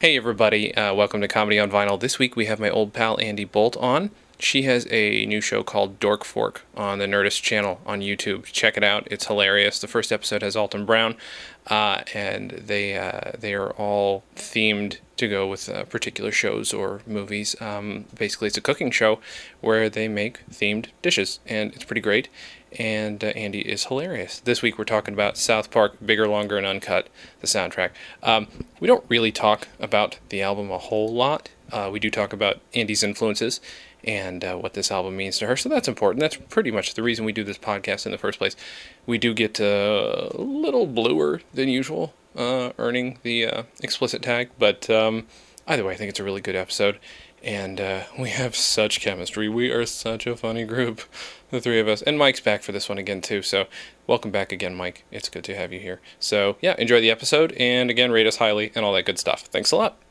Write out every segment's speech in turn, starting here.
Hey everybody, uh, welcome to Comedy on Vinyl. This week we have my old pal Andie Bolt on. She has a new show called Dork Fork on the Nerdist channel on YouTube. Check it out; it's hilarious. The first episode has Alton Brown, uh, and they uh, they are all themed to go with uh, particular shows or movies. Um, basically, it's a cooking show where they make themed dishes, and it's pretty great. And uh, Andie is hilarious. This week we're talking about South Park, Bigger, Longer, and Uncut, the soundtrack. Um, we don't really talk about the album a whole lot. Uh, we do talk about Andie's influences and uh, what this album means to her. So that's important. That's pretty much the reason we do this podcast in the first place. We do get uh, a little bluer than usual, uh, earning the uh, explicit tag, but um, either way, I think it's a really good episode. And uh, we have such chemistry. We are such a funny group, the three of us. And Mike's back for this one again, too. So welcome back again, Mike. It's good to have you here. So, yeah, enjoy the episode. And again, rate us highly and all that good stuff. Thanks a lot.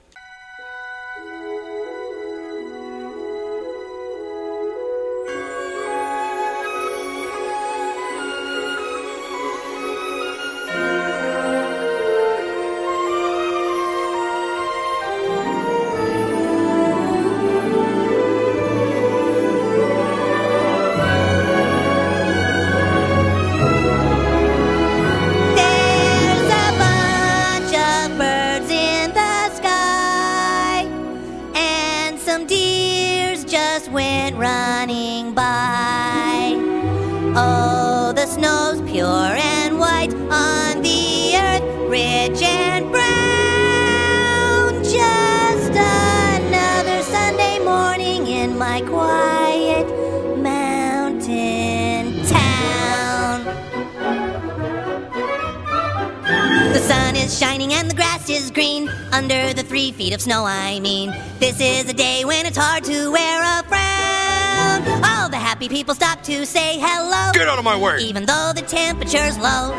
Stop to say hello. Get out of my way! Even though the temperature's low,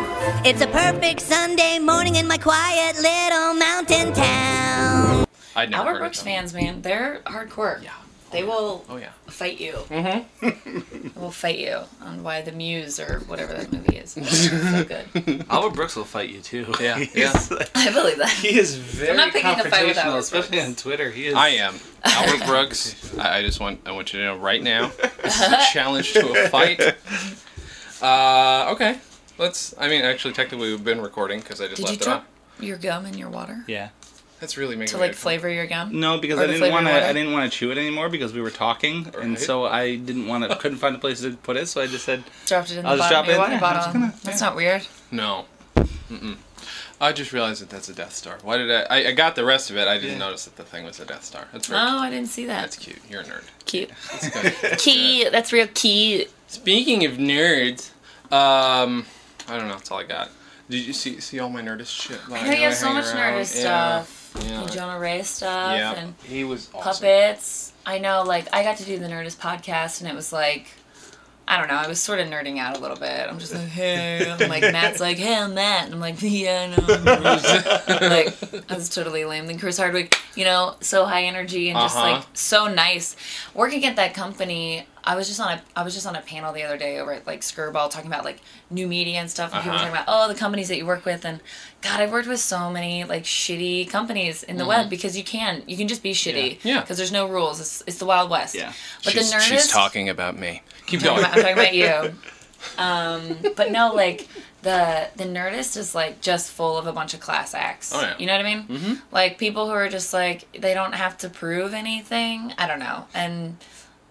it's a perfect Sunday morning in my quiet little mountain town. I'd never Albert heard Brooks of them. fans, man, they're hardcore. Yeah. They will Oh, yeah. fight you. Mm-hmm. will fight you on why the Muse or whatever that movie is. so good. Albert Brooks will fight you too. Yeah, He's yeah. like- I believe that. he is very not picking a fight with confrontational, Albert especially Brooks. on Twitter. He is. I am. Albert Brooks, I, I just want I want you to know right now, this is a challenge to a fight. Uh, okay. Let's, I mean, actually, technically, we've been recording because I just Did you left it drop on. your gum in your water Yeah. That's really making to me like flavor your gum? No, because Or I the didn't flavor want to. water? I didn't want to chew it anymore because we were talking, and Right. so I didn't want to. Couldn't find a place to put it, so I just said, Dropped it in the I'll just bottom drop it your in water there. I'm just gonna- That's not weird. No. Mm-mm. I just realized that that's a Death Star. Why did I? I, I got the rest of it. I didn't Yeah. notice that the thing was a Death Star. That's very Oh, I didn't see that. That's cute. You're a nerd. cute. That's good. That's Cute. That's real cute. Speaking of nerds, um, I don't know. That's all I got. Did you see see all my nerdist shit? that I know you have so much around? Nerdist Yeah. Yeah. And Jonah Ray stuff. Yeah. And He was awesome. puppets. I know, like, I got to do the Nerdist podcast, and it was like, I don't know, I was sort of nerding out a little bit. I'm just like, hey, I'm like, Matt's like, hey, I'm Matt. And I'm like, yeah, I know. like, I was totally lame. Then Chris Hardwick, you know, so high energy and just Uh-huh. like so nice. Working at that company, I was just on a I was just on a panel the other day over at like Skirball talking about like new media and stuff and people Uh-huh. talking about oh the companies that you work with and God I've worked with so many like shitty companies in the web because you can you can just be shitty Mm-hmm. Yeah. because there's no rules it's, it's the wild west Yeah. but she's, the Nerdist she's talking about me. Keep I'm going. about- I'm talking about you. Um, but no, like the the Nerdist is like just full of a bunch of class acts. Oh, yeah. You know what I mean? Mm-hmm. Like people who are just like they don't have to prove anything. I don't know, and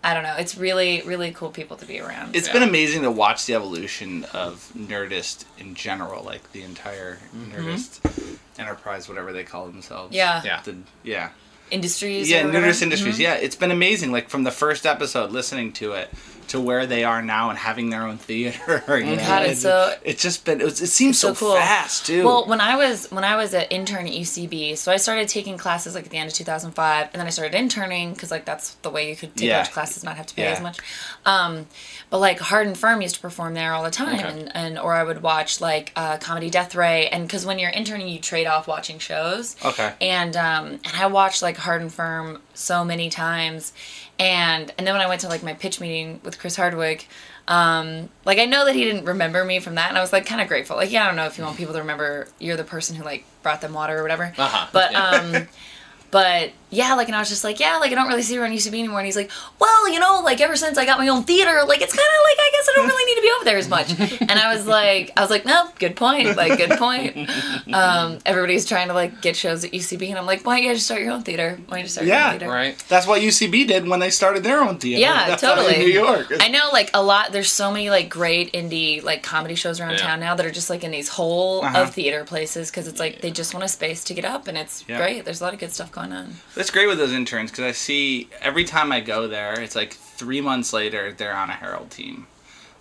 I don't know. It's really really cool people to be around. It's Yeah. been amazing to watch the evolution of Nerdist in general, like the entire Nerdist enterprise, whatever they call themselves. yeah. Yeah. The, yeah. Industries. Yeah. Nerdist Industries. Yeah, it's been amazing. Like from the first episode, listening to it to where they are now and having their own theater. You know? It's so- It's just been. It's, it seems so, so cool. fast too. Well, when I was when I was an intern at UCB, so I started taking classes like at the end of 2005, and then I started interning because like that's the way you could take Yeah. a bunch of classes not have to pay Yeah. as much. Um, but like Hard and Firm used to perform there all the time, Okay. and, and or I would watch like uh, Comedy Death Ray, and because when you're interning, you trade off watching shows. Okay. And um, and I watched like Hard and Firm so many times, and and then when I went to like my pitch meeting with Chris Hardwick, um, like I know that he didn't remember me from that, and I was like kind of grateful. Like yeah, I don't know if you want people to remember you're the person who like brought them water or whatever, Uh-huh, but yeah. um. but yeah, like, and I was just like, yeah, like, I don't really see her on UCB anymore. And he's like, well, you know, like, ever since I got my own theater, like, it's kind of like, I guess I don't really need to be over there as much. And I was like, I was like, no, good point. Like, good point. Um, everybody's trying to, like, get shows at UCB. And I'm like, why don't you guys just start your own theater? Why don't you just start your Yeah. own theater? Right. That's what UCB did when they started their own theater. Yeah, That's totally. in New York. I know, like a lot. There's so many like great indie like comedy shows around Yeah. town now that are just like in these whole Uh-huh. of theater places because it's like they just want a space to get up and it's Yeah. great. There's a lot of good stuff going on. That's great with those interns because I see every time I go there, it's like three months later they're on a Herald team.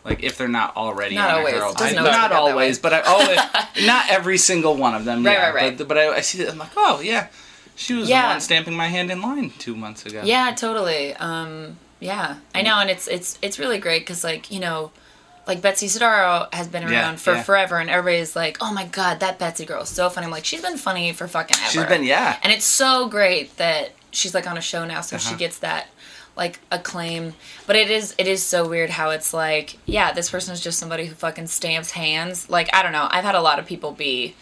Like if they're not already Not on always. a Herald team, not work out that always, but I always not every single one of them. Right, yeah, right, right. But, but I, I see that I'm like, oh yeah, she was Yeah. the one stamping my hand in line two months ago. Yeah, totally. Um, yeah, I know, and it's it's it's really great because like you know. Like Betsy Sidaro has been Yeah, around for yeah. forever, and everybody's like, "Oh my god, that Betsy girl is so funny." I'm like, she's been funny for fucking ever. she's been yeah. and it's so great that she's like on a show now so she Uh-huh. gets that like acclaim but it is it is so weird how it's like yeah this person is just somebody who fucking stamps hands like i don't know i've had a lot of people be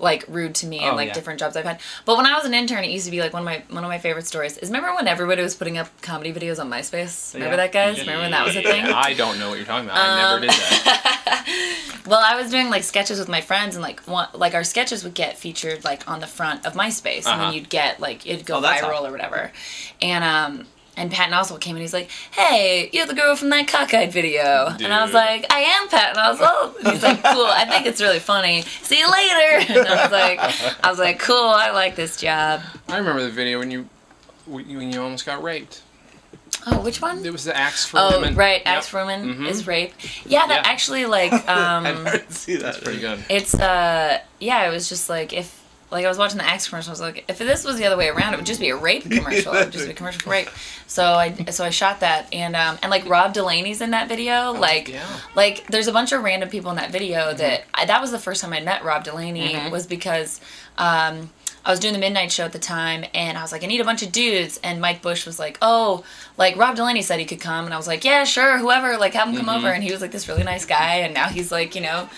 like rude to me in Oh, like yeah. different jobs i've had but when i was an intern it used to be like one of my one of my favorite stories is remember when everybody was putting up comedy videos on myspace remember Yeah. that guys remember when that was a thing Um, I don't know what you're talking about. I never did that. Well, I was doing like sketches with my friends, and like one, like our sketches would get featured like on the front of MySpace, and Uh-huh. then you'd get like it'd go Oh, viral or whatever. And um, and Patton Oswalt came and he's like, "Hey, you're the girl from that cockeyed video," and I was like, "I am Patton Oswalt." And he's like, "Cool, I think it's really funny. See you later." And I was like, "I was like, cool, I like this job." I remember the video when you when you almost got raped. Oh, which one? It was the axe for Oh, women. right, Yep. Axe for Women Mhm. is rape. Yeah, that Yeah. actually like um. I didn't see that. Pretty good. It's uh yeah, it was just like if like I was watching the Axe commercial, I was like, if this was the other way around, it would just be a rape commercial. It would just be a commercial for rape. So I so I shot that and um and like Rob Delaney's in that video. like yeah. like there's a bunch of random people in that video that I, that was the first time I met Rob Delaney was because um I was doing the midnight show at the time, and I was like, I need a bunch of dudes. And Mike Bush was like, Oh, like Rob Delaney said he could come, and I was like, Yeah, sure, whoever, like have him come over. And he was like this really nice guy, and now he's like, you know,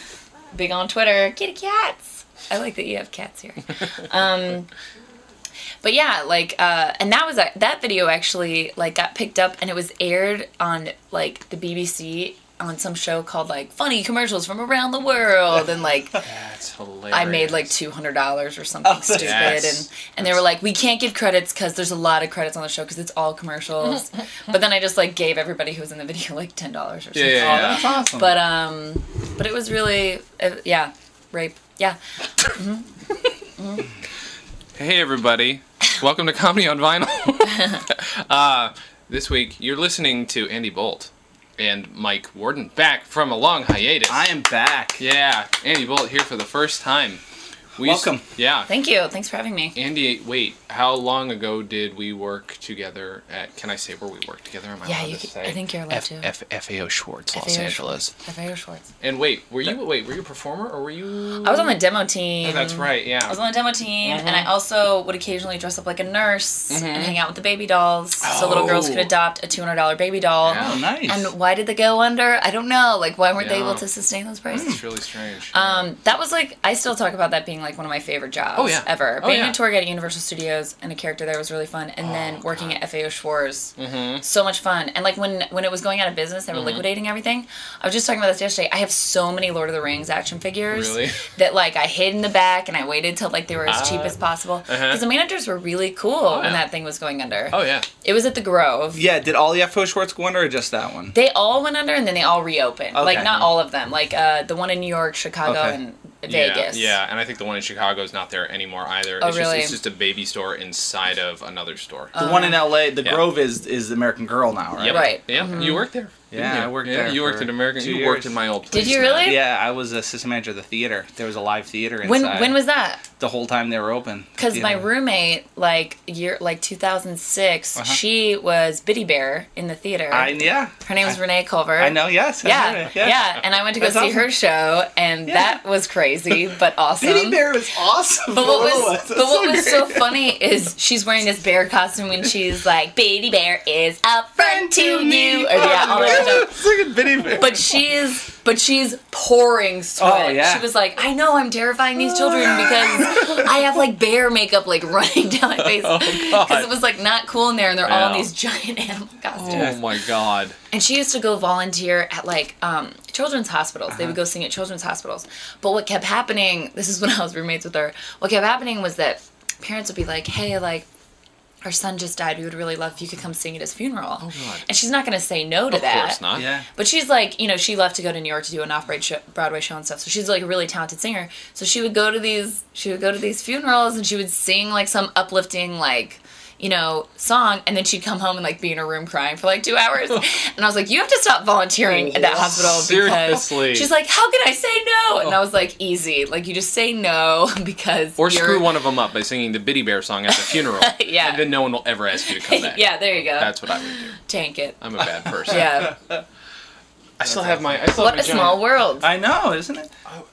big on Twitter, kitty cats. I like that you have cats here. um, but yeah, like, uh, and that was a, that video actually like got picked up, and it was aired on like the BBC on some show called like funny commercials from around the world, and like That's hilarious. I made like two hundred dollars or something that's- stupid, Yes. and and they were like, we can't give credits because there's a lot of credits on the show because it's all commercials. but then I just like gave everybody who was in the video like ten dollars or Yeah, something. yeah, Oh, that's awesome. But um, but it was really uh, yeah, rape. Yeah, Hey everybody, welcome to Comedy on Vinyl. uh, this week you're listening to Andie Bolt and Mike Worden back from a long hiatus. I am back. yeah, Andie Bolt here for the first time. We used- Welcome. yeah, thank you. Thanks for having me. Andie. Wait, how long ago did we work together at? Can I say where we worked together? Am I Yeah, allowed you to could- say? I think you're allowed F- to. F- FAO Schwarz, Los FAO Angeles. FAO Schwarz. And wait, were you wait? Were you a performer or were you? I was on the demo team. Oh, that's right. Yeah. I was on the demo team, and I also would occasionally dress up like a nurse and hang out with the baby dolls, so little girls could Oh. adopt a two hundred dollar baby doll. Yeah. Oh, nice. And why did they go under? I don't know. Like, why weren't they able to sustain those prices? It's really strange. Um, that was like I still talk about that being like one of my favorite jobs Oh, yeah. ever. Oh, Being yeah. Oh, a tour guide at Universal Studios and a character there was really fun, and then working at FAO Schwarz, Mhm. so much fun. And like when when it was going out of business, they were Mm-hmm. liquidating everything. I was just talking about this yesterday. I have so many Lord of the Rings action figures Really? that like I hid in the back and I waited till like they were as cheap Ah. as possible because Uh-huh. the managers were really cool yeah. when that thing was going under. oh yeah. It was at the Grove. yeah, did all the FAO Schwarz go under or just that one? They all went under and then they all reopened. Like not all of them. Like uh, the one in New York, Chicago, Okay. and Vegas. Yeah, yeah, and I think the one in Chicago is not there anymore either. Oh, it's really? just it's just a baby store inside of another store. The one in LA, the Yeah. Grove is is American Girl now, right? Yep. Right. Yeah, Mhm. you work there. Yeah, you? I worked yeah, there You worked for at American. two You worked in my old place. Did you man. really? Yeah, I was assistant manager of the theater. There was a live theater inside. When when was that? the whole time they were open? Because my roommate, like year like 2006, Uh-huh. she was Bitty Bear in the theater. I yeah. her name was I, Renee Culver. I know. Yes. I Yeah, heard yeah, and I went to go That's see awesome. her show, and Yeah. that was crazy but awesome. Bitty Bear is awesome. But what was that's but what so was so funny is she's wearing this bear costume and she's like, "Baby Bear is a friend to you," or yeah, all that catch up. It's like a bitty bear. But she's but she's pouring sweat. Oh, yeah. She was like, I know I'm terrifying these children because I have like bear makeup like running down my face. Because it was like not cool in there and they're all in these giant animal costumes. Oh my god. And she used to go volunteer at like um, children's hospitals. They would go sing at children's hospitals. But what kept happening, this is when I was roommates with her, what kept happening was that parents would be like, hey, like, our son just died. We would really love if you could come sing at his funeral. Oh god. And she's not going to say no to Of that. Of course not. yeah. But she's like, you know, she left to go to New York to do an off-Broadway show, Broadway show and stuff. So she's like a really talented singer. So she would go to these, she would go to these funerals and she would sing like some uplifting, like, you know, song, and then she'd come home and like be in her room crying for like two hours. and I was like, you have to stop volunteering at that hospital because Seriously. she's like, how can I say no? And I was like, easy, like you just say no because Or you're- screw one of them up by singing the Bitty Bear song at the funeral. Yeah. And then no one will ever ask you to come back. yeah, there you go. That's what I would do. Tank it. I'm a bad person. Yeah. I still have my. I still what have a my small world. I know, isn't it?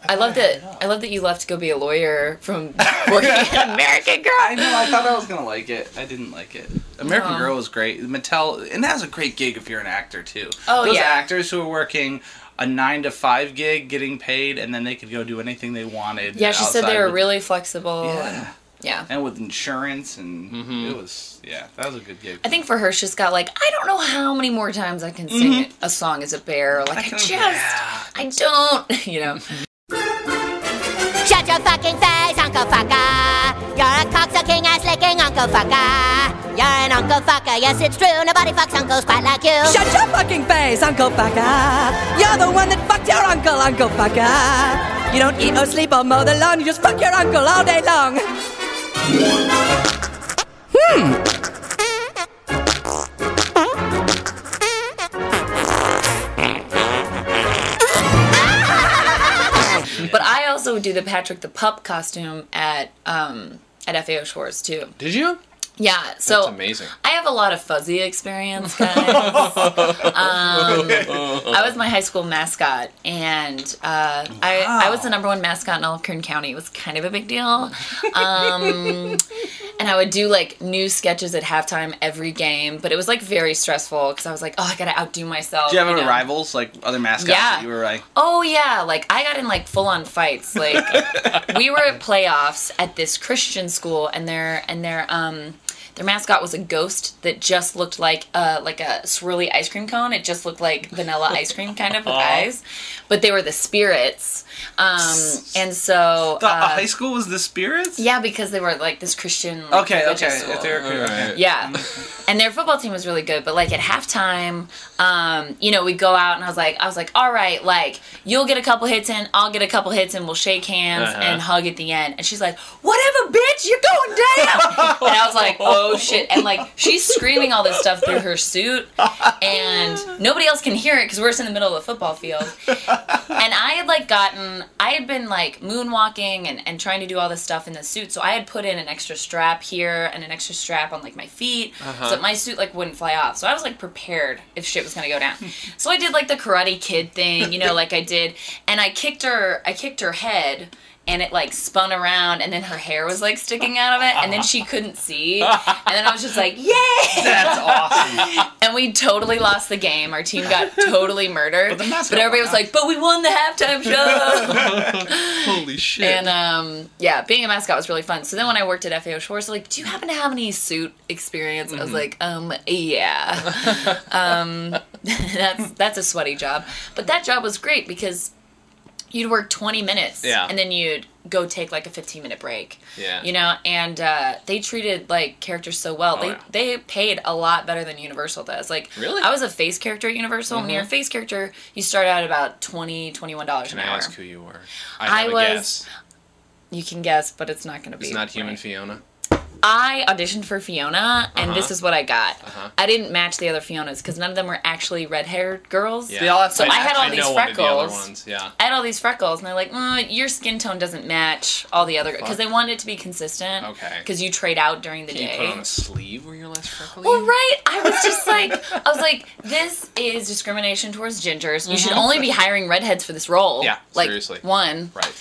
I love that. I love that you left to go be a lawyer from working at American Girl. I know. I thought I was gonna like it. I didn't like it. American No. Girl was great. Mattel, and that's a great gig if you're an actor too. Oh, Those yeah. actors who are working a nine to five gig, getting paid, and then they could go do anything they wanted. Yeah, she said they were with- really flexible. Yeah. and- yeah. and with insurance, and Mhm. it was yeah, that was a good gig. I think for her, she's got like I don't know how many more times I can sing a song as a bear. Like I, can- just yeah. I don't, you know. Shut your fucking face, Uncle Fucker. You're a cocksucking ass licking Uncle Fucker. You're an Uncle Fucker, yes it's true. Nobody fucks uncles quite like you. Shut your fucking face, Uncle Fucker. You're the one that fucked your uncle, Uncle Fucker. You don't eat or sleep or mow the lawn, you just fuck your uncle all day long. But I also do the Patrick the Pup costume at um at FAO Schwarz too. Did you? Yeah, so That's amazing. I have a lot of fuzzy experience, guys. um, I was my high school mascot, and uh, I, I was the number one mascot in all of Kern County. It was kind of a big deal. Um, and I would do like new sketches at halftime every game, but it was like very stressful because I was like, oh, I gotta outdo myself. Did you have any know? rivals like other mascots Yeah. that you were like? Oh yeah, like I got in like full on fights. Like we were at playoffs at this Christian school, and their and their um their mascot was a ghost that just looked like uh like a swirly ice cream cone. It just looked like vanilla ice cream kind of with eyes, but they were the spirits. Um and so The uh, high school was the spirits. yeah, because they were like this Christian. Like, Okay. Okay. If they're- okay, okay. Yeah. And their football team was really good, but like at halftime, um, you know, we'd go out and I was like, I was like, all right, like you'll get a couple hits in, I'll get a couple hits in, we'll shake hands Uh-huh. and hug at the end. And she's like, whatever, bitch, you're going down. and I was like, oh shit. And like she's screaming all this stuff through her suit, and nobody else can hear it because we're just in the middle of a football field. And I had like gotten, I had been like moonwalking and, and trying to do all this stuff in the suit. So I had put in an extra strap here and an extra strap on like my feet so that my suit like wouldn't fly off. So I was like prepared if shit was gonna go down. so I did like the Karate Kid thing, you know, like I did, and I kicked her, I kicked her head. And it like spun around, and then her hair was like sticking out of it, and then she couldn't see. And then I was just like, "Yay!" That's awesome. And we totally lost the game. Our team got totally murdered. But but everybody was like, "But we won the halftime show!" Holy shit. and um, yeah, being a mascot was really fun. So then when I worked at FAO they're like, "Do you happen to have any suit experience?" I was like, "Um, yeah." um, that's that's a sweaty job, but that job was great because you'd work 20 minutes Yeah. and then you'd go take like a 15 minute break Yeah. you know and uh, they treated like characters so well Oh, they yeah. they paid a lot better than universal does like Really? Mm-hmm. i was a face character at universal when you're a face character you start out about 20 21 dollars Can an I hour ask who you were? I a was- guess. you can guess but it's not going to be It's not human right. Fiona. I auditioned for fiona and Uh-huh. this is what i got Uh-huh. i didn't match the other fionas because none of them were actually red-haired girls Yeah. They all have So I had all these know one of the other freckles. ones. Yeah. I had all these freckles, and they're like, mm, "Your skin tone doesn't match all the other," because they wanted it to be consistent. Okay. Because you trade out during the Can you day. put on a sleeve where you're less freckly? Well, right. I was just like, I was like, this is discrimination towards gingers. You should only be hiring redheads for this role. Mm-hmm. Yeah, like seriously. one. Right.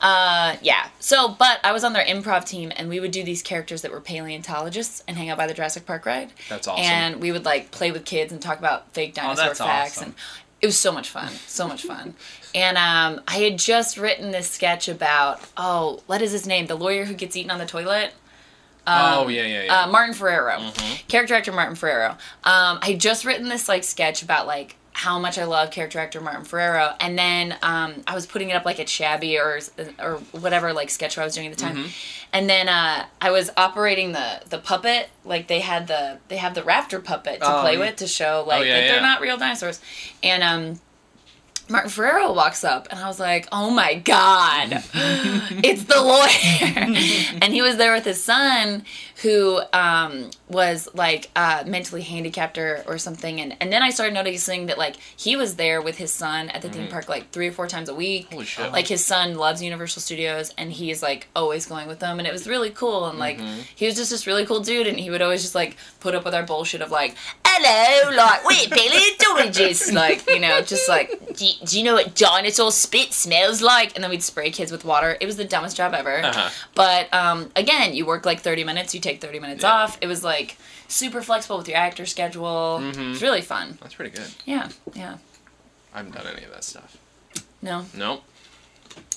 Uh, yeah. So, but I was on their improv team, and we would do these characters that were paleontologists and hang out by the Jurassic Park ride. That's awesome. And we would like play with kids and talk about fake dinosaur Oh, facts, awesome. and it was so much fun, so much fun. And um, I had just written this sketch about oh, what is his name? The lawyer who gets eaten on the toilet. oh yeah, yeah, yeah. Uh, Martin Ferrero, character actor Martin Ferrero. Um, I had just written this like sketch about like how much I love character actor Martin Ferrero, and then um, I was putting it up like at Shabby or or whatever like sketch show I was doing at the time, and then uh, I was operating the the puppet like they had the they have the raptor puppet to Oh, play yeah. with to show like Oh, yeah, that yeah. they're not real dinosaurs, and um. Martin Ferrero walks up, and I was like, "Oh my god, it's the lawyer!" and he was there with his son, who um, was like uh, mentally handicapped or, or something. And and then I started noticing that like he was there with his son at the theme park like three or four times a week. Mm-hmm. Holy shit. Like his son loves Universal Studios, and he is like always going with them, and it was really cool. And like Mm-hmm. he was just this really cool dude, and he would always just like put up with our bullshit of like, "Hello, like we're paleontologists," like you know, just like, do you, do you know what dinosaur spit smells like? And then we'd spray kids with water. It was the dumbest job ever. Uh-huh. But um, again, you work like thirty minutes, you take thirty minutes Yeah. off. It was like super flexible with your actor schedule. Mm-hmm. It's really fun. That's pretty good. Yeah, yeah. I haven't done any of that stuff. No. Nope.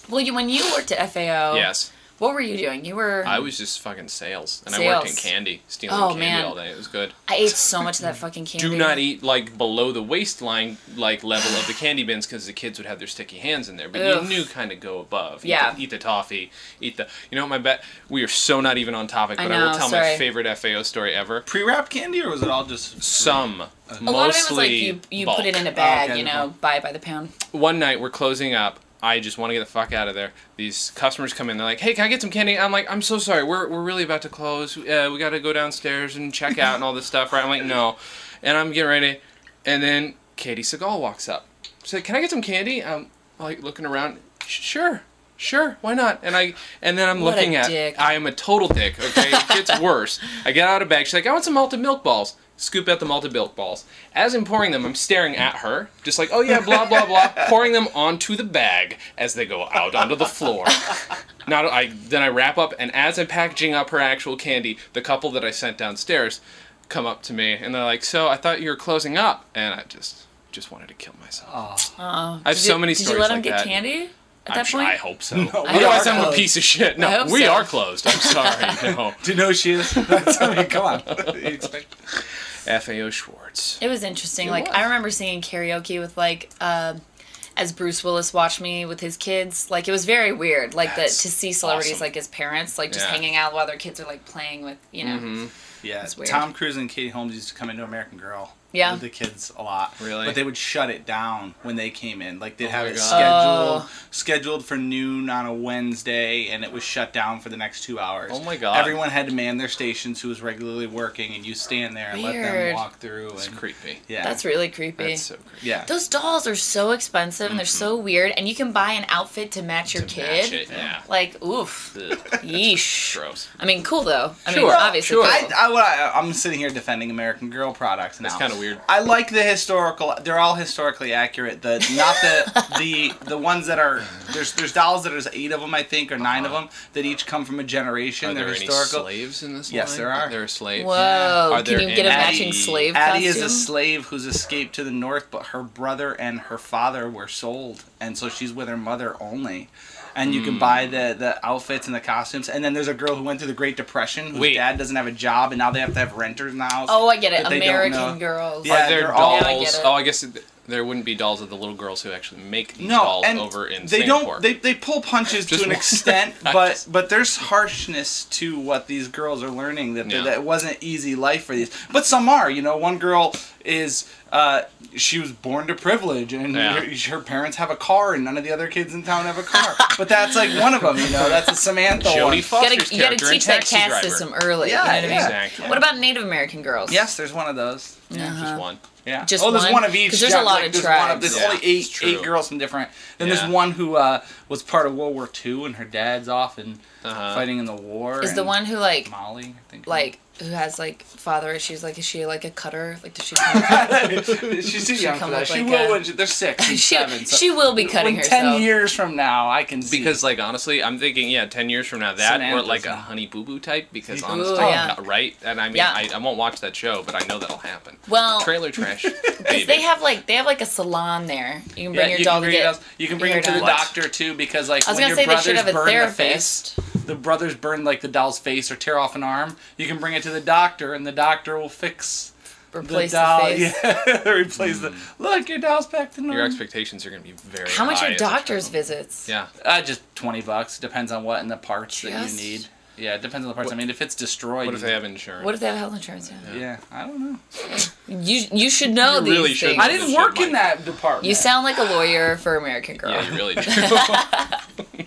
Well, you when you worked at FAO, Yes. What were you doing? You were. I was just fucking sales, and I worked in candy, stealing Oh, candy man. all day. It was good. I ate so much of that fucking candy. Do not eat like below the waistline like level of the candy bins because the kids would have their sticky hands in there. But Ugh. you knew kind of go above. Eat Yeah. The, eat the toffee. Eat the. You know what my bet? We are so not even on topic, but I but I, will know, tell my favorite FAO story ever. Pre-wrapped candy, or was it all just Some. A lot of it was like mostly you you bulk. put it in a bag, okay, you know, buy it by the pound. one night we're closing up. I just want to get the fuck out of there. These customers come in. They're like, "Hey, can I get some candy?" I'm like, "I'm so sorry. We're, we're really about to close. Uh, we got to go downstairs and check out and all this stuff, right?" I'm like, "No," and I'm getting ready, and then Katey Sagal walks up. She's like, "Can I get some candy?" I'm like looking around. Sure, sure, why not? And I and then I'm What a looking at. dick. I am a total dick. Okay, it gets worse. I get out of bag. She's like, "I want some malted milk balls." Scoop out the malted milk balls. As I'm pouring them, I'm staring at her, just like, oh yeah, blah blah blah, pouring them onto the bag as they go out onto the floor. Not I then I wrap up, and as I'm packaging up her actual candy, the couple that I sent downstairs come up to me and they're like, "So I thought you were closing up," and I just just wanted to kill myself. Oh, I have Did so you- many Did you let like him get that. candy at I'm that sure- point? I hope so. we Otherwise, are I'm a piece of shit. No, we so. are closed. I'm sorry. No. Do you know she is? That's, I mean, come on. You expect- FAO Schwarz. It was interesting. It like was. I remember singing karaoke with like uh, as Bruce Willis watched me with his kids. Like it was very weird. Like that to see celebrities awesome. like his parents, like just Yeah. hanging out while their kids are like playing with you know. Mm-hmm. Yeah, weird. Tom Cruise and Katie Holmes used to come into American Girl. Yeah. With the kids a lot. Really? But they would shut it down when they came in. Like they'd Oh have it God. scheduled Oh. scheduled for noon on a Wednesday and it was shut down for the next two hours. Oh my God. Everyone had to man their stations who was regularly working and you stand there and let them walk through It's and creepy. yeah. That's really creepy. That's so creepy. yeah. Those dolls are so expensive and they're mm-hmm. so weird, and you can buy an outfit to match your To kid. match it, yeah. Like, oof, Ugh, yeesh. gross. I mean, cool though. I mean, Sure, obviously sure. cool. I, I, what I, I'm sitting here defending American Girl products now. That's kinda weird. I like the historical. They're all historically accurate. The not the the the ones that are there's there's dolls that there's eight of them I think or 9 of uh-huh. them that each come from a generation. Are They're there any historical. slaves in this Yes, line? there are. There are slaves. Whoa! Are Can you get a any- matching slave Addy is a slave who's escaped to the north, but her brother and her father were sold, and so she's with her mother only. And you Hmm. can buy the, the outfits and the costumes. And then there's a girl who went through the Great Depression whose Wait. dad doesn't have a job, and now they have to have renters in the house. oh, I get it. that they don't American. Girls. Yeah, Are there they're dolls? Yeah, I get it. Oh, I guess it, there wouldn't be dolls of the little girls who actually make these no, dolls and over in school. No, they Singapore. don't. They, they pull punches to an extent, but just- but there's harshness to what these girls are learning. That Yeah. that it wasn't easy life for these, but some are. You know, one girl is uh, she was born to privilege, and Yeah. her, her parents have a car, and none of the other kids in town have a car. but that's like one of them. You know, that's a Samantha one. Jodie You Foster's gotta, you gotta teach that Taxi caste Driver. system early. Yeah, you know what I mean? yeah. Exactly. What about Native American girls? Yes, there's one of those. Yeah, just one. Yeah. Just oh, there's one? one of each. 'Cause there's a lot like, of there's one tribes. there's Yeah, only eight eight girls from different. Then Yeah. there's one who uh, was part of World War II, and her dad's off and Uh-huh. fighting in the war. Is the one who like Molly? I think. like who has like father issues. Like, is she like a cutter? Like, does she? Come, She's too young come for that. She like will a- when she, they're six and she, seven. So she will be cutting when herself. ten years from now, I can see. Because like honestly, I'm thinking yeah, ten years from now that or like a. Honey Boo Boo type. Because Ooh, honestly, yeah. right? And I mean, Yeah. I, I won't watch that show, but I know that'll happen. Well, Trailer trash. Because they have like they have like a salon there. You can yeah, bring your you doll can to bring, get. dolls- you can bring your her to the doctor too because like I was when gonna your say they brothers burn the face, the brothers burn like the doll's face or tear off an arm. You can bring it to the doctor and the doctor will fix Replace the the, doll. face. Yeah, replace the look. Your doll's back to normal. Your expectations are going to be very. High. How much are doctor's visits? Yeah. Uh, just twenty bucks. Depends on what and the parts that you need. Yeah, it depends on the parts. I mean, if it's destroyed, What if they have insurance? What if they have health insurance? Yeah. Yeah, I don't know. You you should know You these really things. know I didn't work in that department. You sound like a lawyer for American Girl. Yeah, you really do.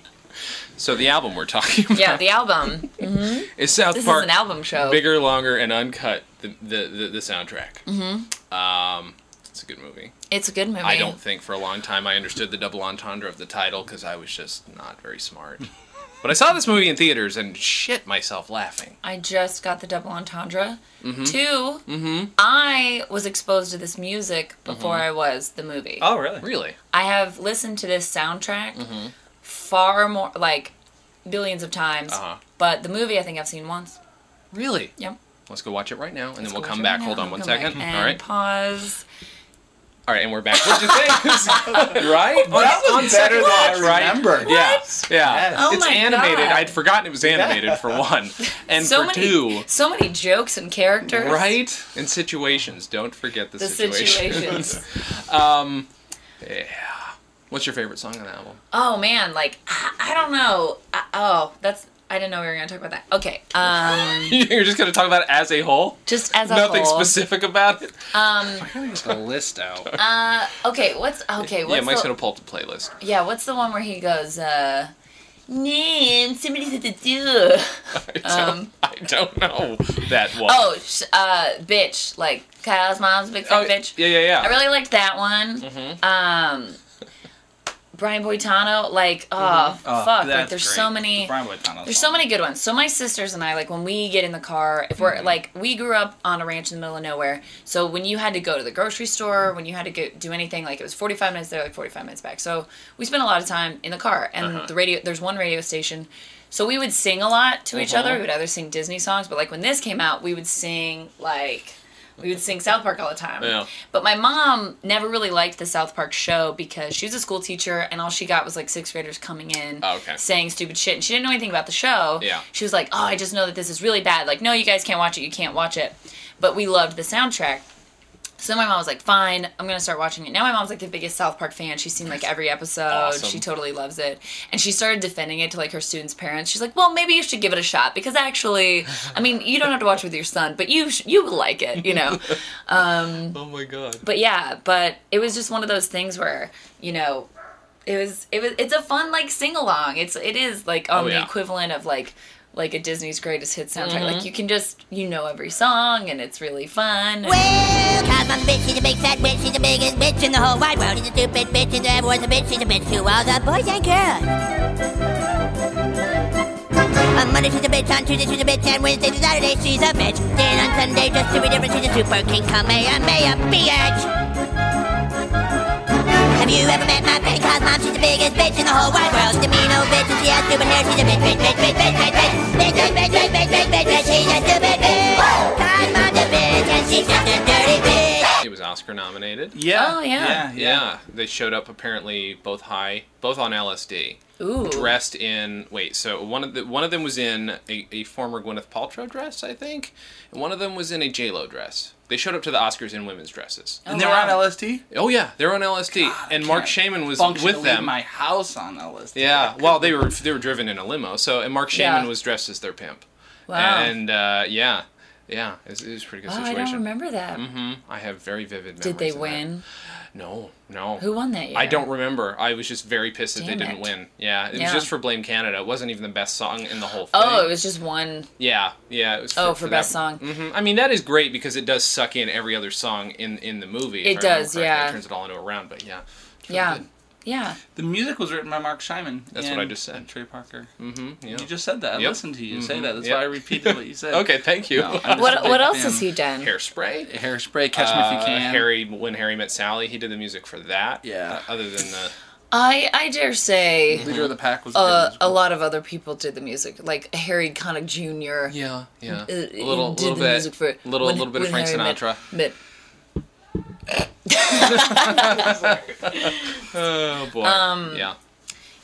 so the album we're talking about Yeah, the album. is South This Park. is an album show. Bigger, longer, and uncut. The the the, the soundtrack. Mm-hmm. Um, it's a good movie. It's a good movie. I don't think for a long time I understood the double entendre of the title because I was just not very smart. but I saw this movie in theaters and shit myself laughing. I just got the double entendre. Mm-hmm. 2 Hmm. I was exposed to this music before Mm-hmm. I was the movie. Oh, really? Really? I have listened to this soundtrack Mm-hmm. Far more, like billions of times. Uh-huh. But the movie I think I've seen once. Really? Yep. Let's go watch it right now, and then Let's we'll come back. right Hold on one Come back second. And All right. pause. All right, and we're back. What'd you think? right? That was On better second than watch, I right? remembered. Yeah, Yes. yeah. Oh it's my animated. God. I'd forgotten it was animated for one, and so for many, two, so many jokes and characters. right? And situations. Don't forget the, The situations. situations. um, yeah. What's your favorite song on the album? oh man, like I, I don't know. I, oh, that's I didn't know we were gonna talk about that. Okay. Um, You're just gonna talk about it as a whole. just as a whole Nothing whole. specific about it. Um. I gotta get the list out. Uh. Okay. What's okay? What's yeah, Mike's the, gonna pull up the playlist. Yeah. What's the one where he goes? uh Name somebody said to do. I don't, Um, I don't know that one. Oh, sh- uh, bitch. Like Kyle's mom's a big fat Oh, bitch. Yeah, yeah, yeah. I really liked that one. Mhm. Um, Brian Boitano, like, oh, Oh, fuck, like, there's great. so many. The Brian Boitano There's song. so many good ones. So my sisters and I, like when we get in the car, if we're like we grew up on a ranch in the middle of nowhere. So when you had to go to the grocery store, when you had to go do anything, like it was 45 minutes there, like 45 minutes back. So we spent a lot of time in the car. And Uh-huh. the radio, there's one radio station. So we would sing a lot to each Uh-huh. other. We would either sing Disney songs, but like when this came out, we would sing like we would sing South Park all the time. Yeah. But my mom never really liked the South Park show because she was a school teacher and all she got was like sixth graders coming in Oh, okay. saying stupid shit and she didn't know anything about the show. Yeah. She was like, Oh, I just know that this is really bad. Like, no, you guys can't watch it, you can't watch it. But we loved the soundtrack. So my mom was like, Fine, I'm gonna start watching it. Now my mom's like the biggest South Park fan. She's seen like every episode. awesome. She totally loves it. And she started defending it to like her students' parents. She's like, Well, maybe you should give it a shot because actually I mean, you don't have to watch it with your son, but you sh- you will like it, you know. Um Oh my god. but yeah, but it was just one of those things where you know, it was it was it's a fun like sing along. It's it is like on Oh, the yeah. equivalent of like like a Disney's greatest hit soundtrack. Mm-hmm. Like you can just you know every song and it's really fun. Well, cause I'm a bitch, she's a big fat bitch, she's the biggest bitch in the whole wide world. She's a stupid bitch, and everyone's a bitch, she's a bitch to all the boys and girls. On Monday she's a bitch, on Tuesday she's a bitch, and Wednesday to Saturday she's a bitch. Then on Sunday, just to be different, she's a super king, Kamehameha, bitch. Have you ever met my friend Kyle's mom? She's the biggest bitch in the whole wide world. She's a old bitch, and she has stupid hair. She's a bitch, bitch, bitch, bitch, bitch, bitch, bitch, bitch, bitch, bitch, bitch, bitch, bitch, bitch, bitch. She's a stupid bitch. Kyle's mom's a bitch, and she's just a dirty bitch. It was Oscar nominated. Yeah. Oh, yeah. Yeah. Yeah, they showed up apparently both high, both on LSD, Ooh. dressed in. Wait, so one of the one of them was in a, a former Gwyneth Paltrow dress, I think, and one of them was in a J Lo dress. They showed up to the Oscars in women's dresses. And Oh, they were on. LSD. Oh yeah, they're on LSD, and Marc can't Shaiman was with to leave them. My house on LSD. Yeah, well, they were they were driven in a limo, so and Marc Shaiman Yeah. was dressed as their pimp. Wow. And uh, yeah, yeah, it was, it was a pretty good oh, I don't remember that. Mm-hmm. I have very vivid memories. Did they of that. win? No, no. Who won that year? I don't remember. I was just very pissed that Damn they didn't win. Yeah, it was just for Blame Canada. It wasn't even the best song in the whole thing. Oh, it was just one. yeah, yeah. It was Oh, for best song. Mm-hmm. I mean, that is great because it does suck in every other song in in the movie. It does, yeah. It turns it all into a round, but yeah. really Yeah. good. Yeah. The music was written by Marc Shaiman. That's what I just said. Trey Parker. Mm-hmm. Yeah. You just said that. I listened to you say that. That's Yep. why I repeated what you said. Okay, thank you. No, I'm just a What what else fan. has he done? Hairspray. Hairspray, Catch Me If You Uh, Can. Harry, when Harry met Sally, he did the music for that. Yeah. Uh, other than the I I dare say Leader of the Pack was a good uh, a lot of other people did the music, like Harry Connick Jr. yeah, yeah, uh, a little, did little the bit, music for little, when- little bit of Frank Harry met- Sinatra. met- Oh boy. Um, yeah.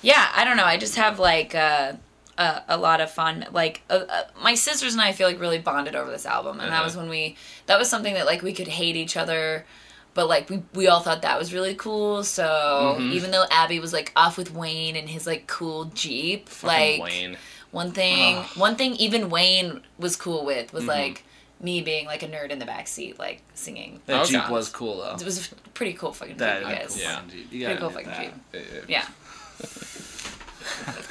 yeah, I don't know. I just have like uh, a, a lot of fun. Like uh, uh, my sisters and I feel like really bonded over this album, and that Uh-huh. was when we that was something that like we could hate each other. But like we, we all thought that was really cool. So Mm-hmm. even though Abby was like off with Wayne and his like cool Jeep, Fucking like Wayne. one thing one thing even Wayne was cool with Mm-hmm. was like me being like a nerd in the back seat, like singing. That Okay. Jeep was cool though. It was a pretty cool fucking That Jeep, you guys. cool Yeah. fucking Jeep. You Pretty cool fucking that. Jeep. Yeah.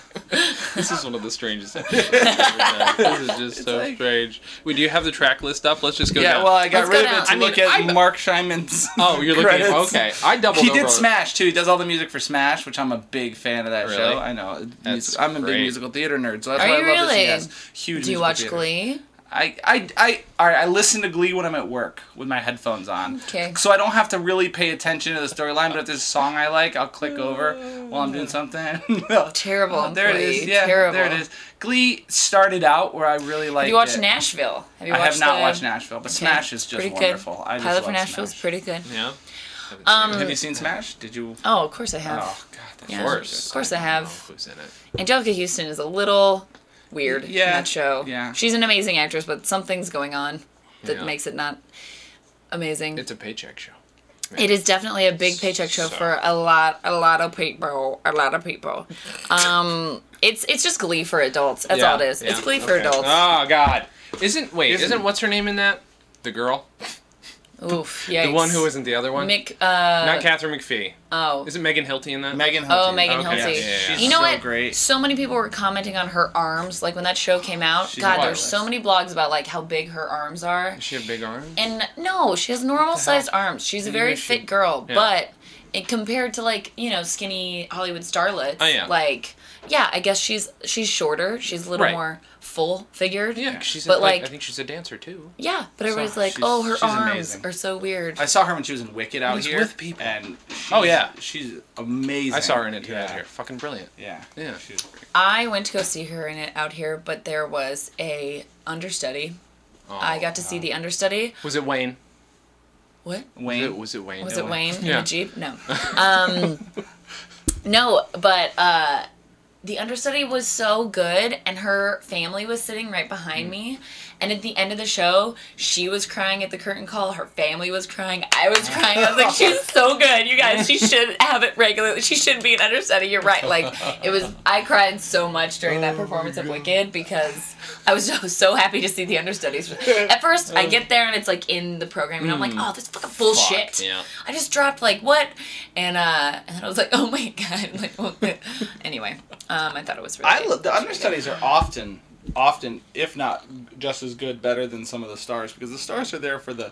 This is one of the strangest episodes I've ever done. This is just so like- strange. Wait, do you have the track list up? Let's just go Yeah, down. well, I got Let's go rid of it to I mean, look at I- Marc Shaiman's. oh, you're looking. credits. Okay, I doubled He over. did Smash too. He does all the music for Smash, which I'm a big fan of that Really? show. I know. That's I'm a big musical theater nerd, so that's Are why you I love really? this. Yes, huge. Do you watch theater. Glee? I, I, I, all right, I listen to Glee when I'm at work with my headphones on. Okay. So I don't have to really pay attention to the storyline, but if there's a song I like, I'll click over while I'm doing something. Terrible. Oh, there it Glee. is. Yeah, Terrible. there it is. Glee started out where I really like. Have you watched it. Nashville? Have you I watched have not the- watched Nashville, but Okay. Smash is just pretty wonderful. Good. I just Pilot for love Nashville's Smash. pretty good. Yeah. Um, Have you seen Smash? Did you? Oh, of course I have. Oh God, that's Yeah. Of course. Of course I don't have. know Who's in it? Anjelica Huston is a little weird in Yeah, that show. yeah. She's an amazing actress, but something's going on that Yeah. makes it not amazing. It's a paycheck show. It is definitely a big paycheck show So- for a lot, a lot of people, a lot of people. Um, it's it's just Glee for adults. That's Yeah, all it is. It's yeah, Glee for adults. Oh God! Isn't wait? Isn't- Isn't, what's her name in that? The girl, Oof, yikes. the one who isn't the other one. Mick. Uh, Not Katharine McPhee. oh, Is it Megan Hilty in that? Megan. Hilty. Oh, Megan Okay, Hilty. yeah, yeah, yeah. She's You know so what? great. So many people were commenting on her arms, like when that show came out. She's God, there's so many blogs about like how big her arms are. Does she have big arms? And no, she has normal sized arms. She's a Maybe very she- fit girl, Yeah. but it, compared to like you know skinny Hollywood starlets, Oh, yeah. like yeah, I guess she's she's shorter. She's a little Right. more full figured. yeah, she's. but a, like, like I think she's a dancer too. yeah, but everybody's like, oh, her arms amazing. are so weird. I saw her when she was in Wicked out here. with people. And she's, Oh, yeah. she's amazing. I saw her in it too. Yeah. Here, fucking brilliant. Yeah. Yeah. She's great. I went to go see her in it out here, but there was a understudy. I got to see the understudy. Was it Wayne? What? Was Wayne. it, was it Wayne? Was it Wayne in Yeah. the Jeep? No. Um, no, but uh, the understudy was so good, and her family was sitting right behind Mm. me. And at the end of the show, she was crying at the curtain call. Her family was crying. I was crying. I was like, she's so good, you guys. She should have it regularly. She should be an understudy. You're right. Like it was. I cried so much during Oh that performance of Wicked because I was so, so happy to see the understudies. At first, I get there and it's like in the program, and I'm like, oh, this fucking bullshit. Mm. yeah. I just dropped like what, and uh, and I was like, oh my god, like what? anyway, um, I thought it was really. I love the understudies are often, often, if not just as good, better than some of the stars because the stars are there for the,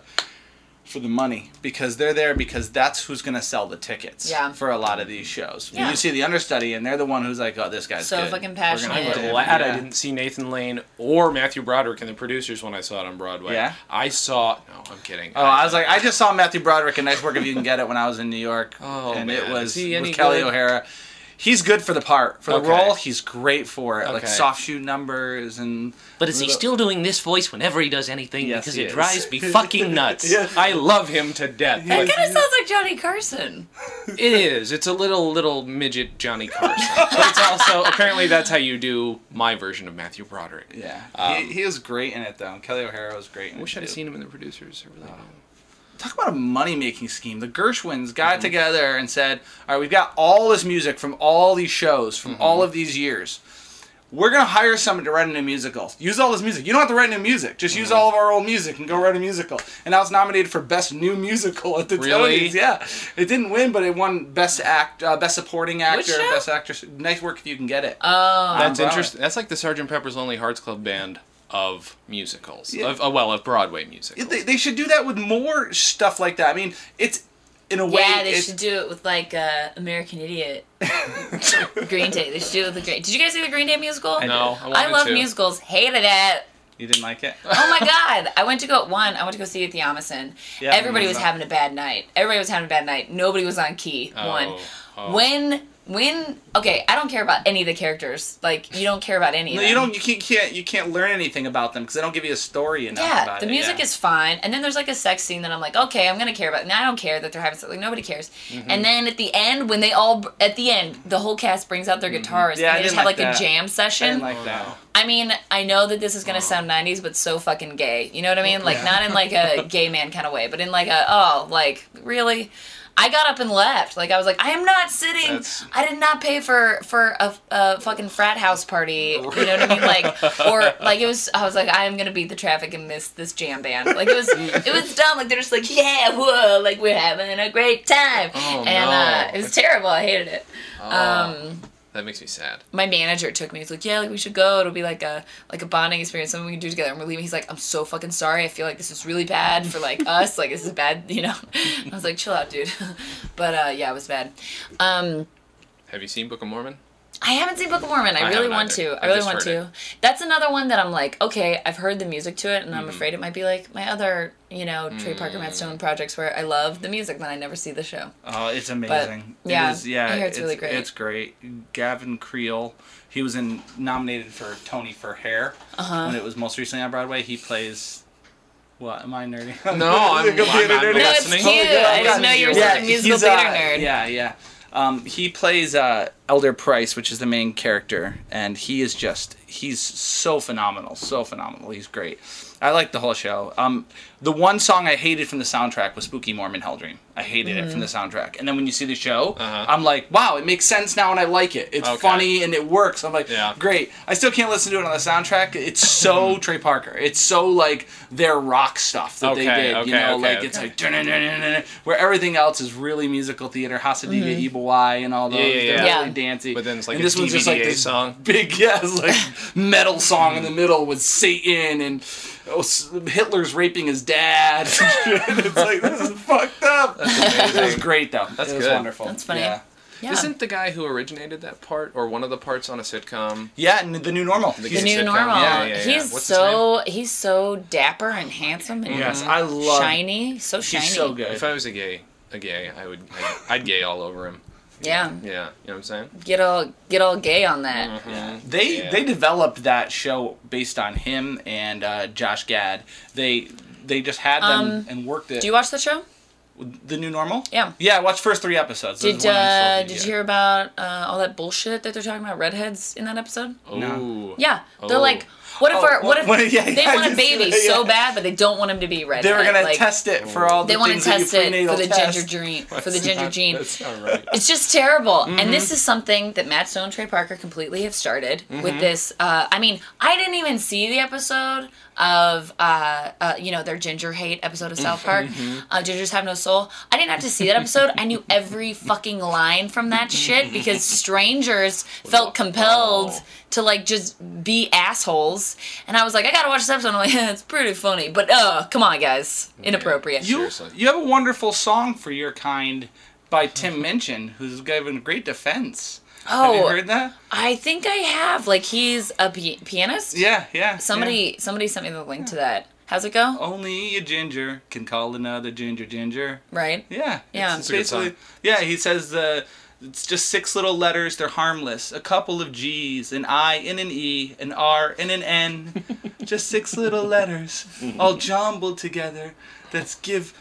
for the money because they're there because that's who's gonna sell the tickets. Yeah. For a lot of these shows, Yeah. you see the understudy and they're the one who's like, oh, this guy's So good. fucking We're passionate. I'm put him- glad I didn't see Nathan Lane or Matthew Broderick and the producers when I saw it on Broadway. Yeah? I saw. No, I'm kidding. Oh, I was like, I just saw Matthew Broderick and Nice Work If You Can Get It when I was in New York. Oh, and man. it was Is he any with Kelli good? O'Hara. He's good for the part. For the Okay. role, he's great for it. Like soft shoe numbers and. But is he still doing this voice whenever he does anything? Yes, because he it is. drives me fucking nuts. I love him to death. That kind of sounds like Johnny Carson. it is. It's a little little midget Johnny Carson. but it's also apparently that's how you do my version of Matthew Broderick. Yeah, Um, he, he was great in it though. Kelli O'Hara was great. In I wish I'd have seen him in the producers. I really do. Talk about a money making scheme. The Gershwins got Mm-hmm. together and said, "All right, we've got all this music from all these shows from Mm-hmm. all of these years. We're gonna hire someone to write a new musical. Use all this music. You don't have to write new music. Just Mm-hmm. use all of our old music and go write a musical." And now it's nominated for best new musical at the Really? Tonys. Yeah, it didn't win, but it won best act, uh, best supporting actor, best actress. Nice work if you can get it. Oh, That's interesting. That's like the Sergeant Pepper's Lonely Hearts Club Band of musicals. Yeah. Of, uh, well, of Broadway musicals. They, they should do that with more stuff like that. I mean, it's in a way, Yeah, they it- should do it with like uh, American Idiot. Green Day. They should do it with the Green. Did you guys see the Green Day musical? I No, I, I love to. musicals. Hated it. you didn't like it. Oh my god! I went to go one. I went to go see it at the Ahmanson. Yeah, Everybody was having a bad night. Everybody was having a bad night. Nobody was on key. Oh, one. oh. When when okay, I don't care about any of the characters. Like you don't care about any. No, you don't. You can't. you can't learn anything about them because they don't give you a story enough. Yeah, the it, music yeah. is fine, and then there's like a sex scene that I'm like, okay, I'm gonna care about. And I don't care that they're having sex. Like nobody cares. Mm-hmm. And then at the end, when they all at the end, the whole cast brings out their guitars Mm-hmm. Yeah, I and they just have like, like a jam I session. didn't like that. I mean, I know that this is gonna sound '90s, but so fucking gay. You know what I mean? Like Yeah. not in like a gay man kind of way, but in like a oh, like really. I got up and left. Like I was like, I am not sitting. That's- I did not pay for for a, a fucking frat house party. You know what I mean? Like or like it was. I was like, I am gonna beat the traffic and miss this jam band. Like it was. it was dumb. Like they're just like, yeah, whoa, like we're having a great time. Oh, and no. uh, it was terrible. I hated it. Oh, Um, that makes me sad. my manager took me. He's like, "Yeah, like we should go. It'll be like a like a bonding experience, something we can do together." And we're leaving. He's like, "I'm so fucking sorry. I feel like this is really bad for like us. Like this is bad, you know." I was like, "Chill out, dude." but uh, yeah, it was bad. Um, Have you seen Book of Mormon? I haven't seen Book of Mormon. I, I really want either. to. I I really want to. it. That's another one that I'm like, okay, I've heard the music to it, and Mm-hmm. I'm afraid it might be like my other, you know, Trey Parker, Matt Mm. Stone projects where I love the music, but I never see the show. Oh, it's amazing. yeah, it is, yeah, I hear it's it's really great. It's great. Gavin Creel, he was in nominated for Tony for Hair Uh-huh. when it was most recently on Broadway. He plays. What am I nerdy? No, I'm- Computer I'm- I'm nerdy. No, it's listening. cute. Oh, I didn't know you were such a musical theater uh, nerd. Yeah, yeah. Um, he plays uh, Elder Price, which is the main character, and he is just he's so phenomenal, so phenomenal. He's great. I like the whole show. Um, the one song I hated from the soundtrack was Spooky Mormon Hell Dream. I hated it from the Mm-hmm. soundtrack. And then when you see the show, Uh-huh. I'm like, wow, it makes sense now and I like it. It's Okay. funny and it works. I'm like, Yeah. great. I still can't listen to it on the soundtrack. It's so Trey Parker. It's so like their rock stuff that they did. okay, you know, okay, like it's like where everything else is really musical theater. Hasa Diga Eebowai and all those. Yeah, yeah, They're yeah. Yeah. really dancey. But then it's like and this one's just like this song. big, yeah, it's like metal song in the middle with Satan and oh, Hitler's raping his dad. it's like this is fucked up. It was amazing. great though. That's it was good. wonderful. That's funny. Yeah. Yeah. Isn't the guy who originated that part or one of the parts on a sitcom? Yeah, and the new normal. The the new sitcom. normal. Yeah, yeah, yeah. He's What's so he's so dapper and handsome and Yes, I love. shiny, so shiny. He's so good. If I was a gay, a gay, I would, I'd, I'd gay all over him. Yeah, Yeah, you know what I'm saying? get all get all gay on that. Mhm. They Yeah. they developed that show based on him and uh, Josh Gad. They they just had them Um, and worked it. Do you watch the show? the new normal? Yeah. Yeah, I watched first three episodes. Did one I'm uh, yet. did you hear about uh, all that bullshit that they're talking about redheads in that episode? No. Yeah, they're Oh. like, what if Oh, our, what if what- yeah, they yeah, want a baby see that, so bad, but they don't want him to be redhead? They were gonna like, test it for all the They want to things that you test it for the test. ginger gene for the ginger not- gene. That's not right. It's just terrible. Mm-hmm. And this is something that Matt Stone Trey Parker completely have started Mm-hmm. with this. Uh, I mean, I didn't even see the episode of, uh, uh, you know, their ginger hate episode of South Park. Mm-hmm. Uh, Gingers Have No Soul. I didn't have to see that episode. I knew every fucking line from that shit because strangers felt compelled to, like, just be assholes. And I was like, I gotta watch this episode. I'm like, yeah, it's pretty funny. But, uh, come on, guys. Inappropriate. You Seriously. you have a wonderful song for your kind by Tim Minchin, who's given a great defense. Have you Oh. heard that? I think I have. Like, he's a pi- pianist? Yeah, yeah. Somebody somebody sent me the link to that. How's it go? Only a ginger can call another ginger ginger. Right. Yeah. Yeah. It's It's a good basically song. yeah. He says the it's just six little letters. They're harmless. A couple of G's, an I and an E, an R and an N. just six little letters, all jumbled together. That's give.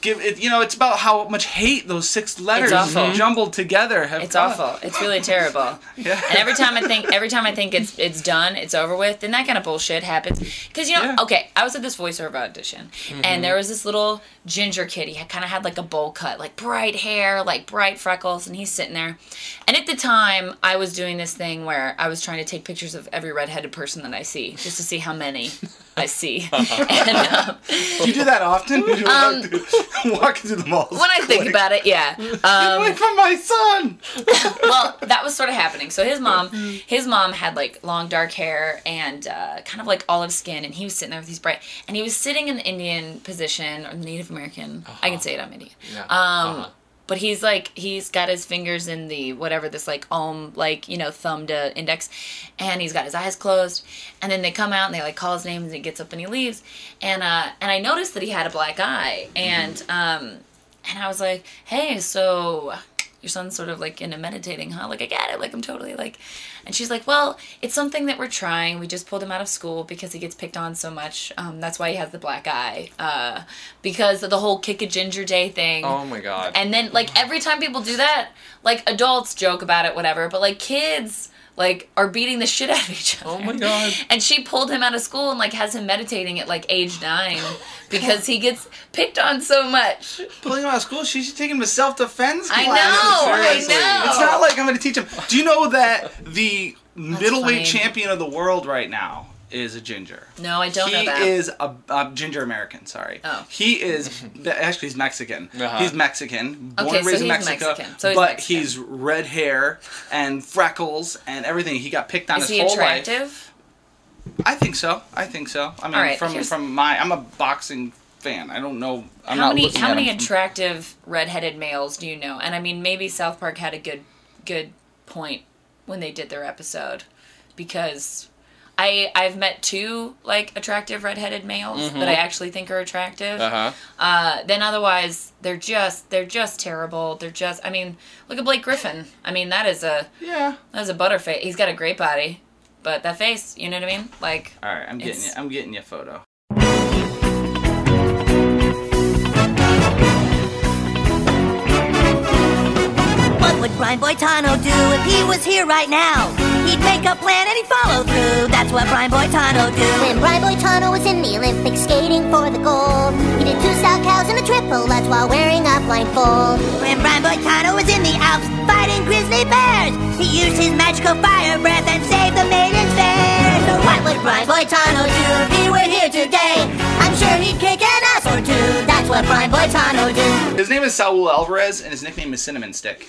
Give it, you know, it's about how much hate those six letters mm-hmm. jumbled together have It's caused. awful. It's really terrible. Yeah. And every time I think every time I think it's it's done, it's over with, then that kind of bullshit happens. Cuz you know, Yeah. okay, I was at this voiceover audition and mm-hmm. there was this little ginger kid. He kind of had like a bowl cut, like bright hair, like bright freckles, and he's sitting there. And at the time, I was doing this thing where I was trying to take pictures of every redheaded person that I see just to see how many I see. and um, Do you do that often? When you walk through- walking through the malls. when I think about it, yeah. Get Um, away from my son. well, that was sort of happening. So his mom, his mom had like long dark hair and uh, kind of like olive skin, and he was sitting there with these bright, and he was sitting in the Indian position or the Native American. I can say it. I'm Indian. Yeah. Um, Uh-huh. But he's like he's got his fingers in the whatever this like om like you know thumb to index, and he's got his eyes closed, and then they come out and they like call his name and he gets up and he leaves, and uh and I noticed that he had a black eye, and um and I was like, hey, so your son's sort of like into meditating, huh? Like I get it, like I'm totally like, and she's like, well, it's something that we're trying. We just pulled him out of school because he gets picked on so much. Um, that's why he has the black eye, uh, because of the whole kick a ginger day thing. Oh my god. And then like every time people do that, like adults joke about it, whatever, but like kids like are beating the shit out of each other. Oh my God. And she pulled him out of school and like has him meditating at like age nine because he gets picked on so much. Pulling him out of school, she should take him to self defense class. I know, I know. It's not like I'm going to teach him. Do you know that the middleweight funny. champion of the world right now is a ginger? No, I don't he know that. is a, a ginger American. Sorry. Oh. He is actually he's Mexican. Uh-huh. He's Mexican, born Okay, and so raised in he's Mexico. Mexican. So he's but Mexican. he's red hair and freckles and everything. He got picked on Is his he whole attractive? life. I think so. I think so. I mean, All right, from here's- from my, I'm a boxing fan. I don't know. I'm how not many looking how at many from- attractive redheaded males do you know? And I mean, maybe South Park had a good good point when they did their episode because I I've met two like attractive redheaded males that I actually think are attractive. Uh-huh. Uh, then otherwise they're just they're just terrible. They're just I mean, look at Blake Griffin. I mean, that is a Yeah. that is a butterface. He's got a great body, but that face, you know what I mean? Like All right, I'm getting you. I'm getting you a photo. What would Brian Boitano do if he was here right now? He'd make a plan and he'd follow through. That's what Brian Boitano do. When Brian Boitano was in the Olympics skating for the gold, he did two Salchows and a triple Lutz while wearing a blindfold. When Brian Boitano was in the Alps fighting grizzly bears, he used his magical fire breath and saved the maidens fair. So what would Brian Boitano do if he were here today? I'm sure he'd kick an ass or two. That's what Brian Boitano do. His name is Saul Alvarez, and his nickname is Cinnamon Stick.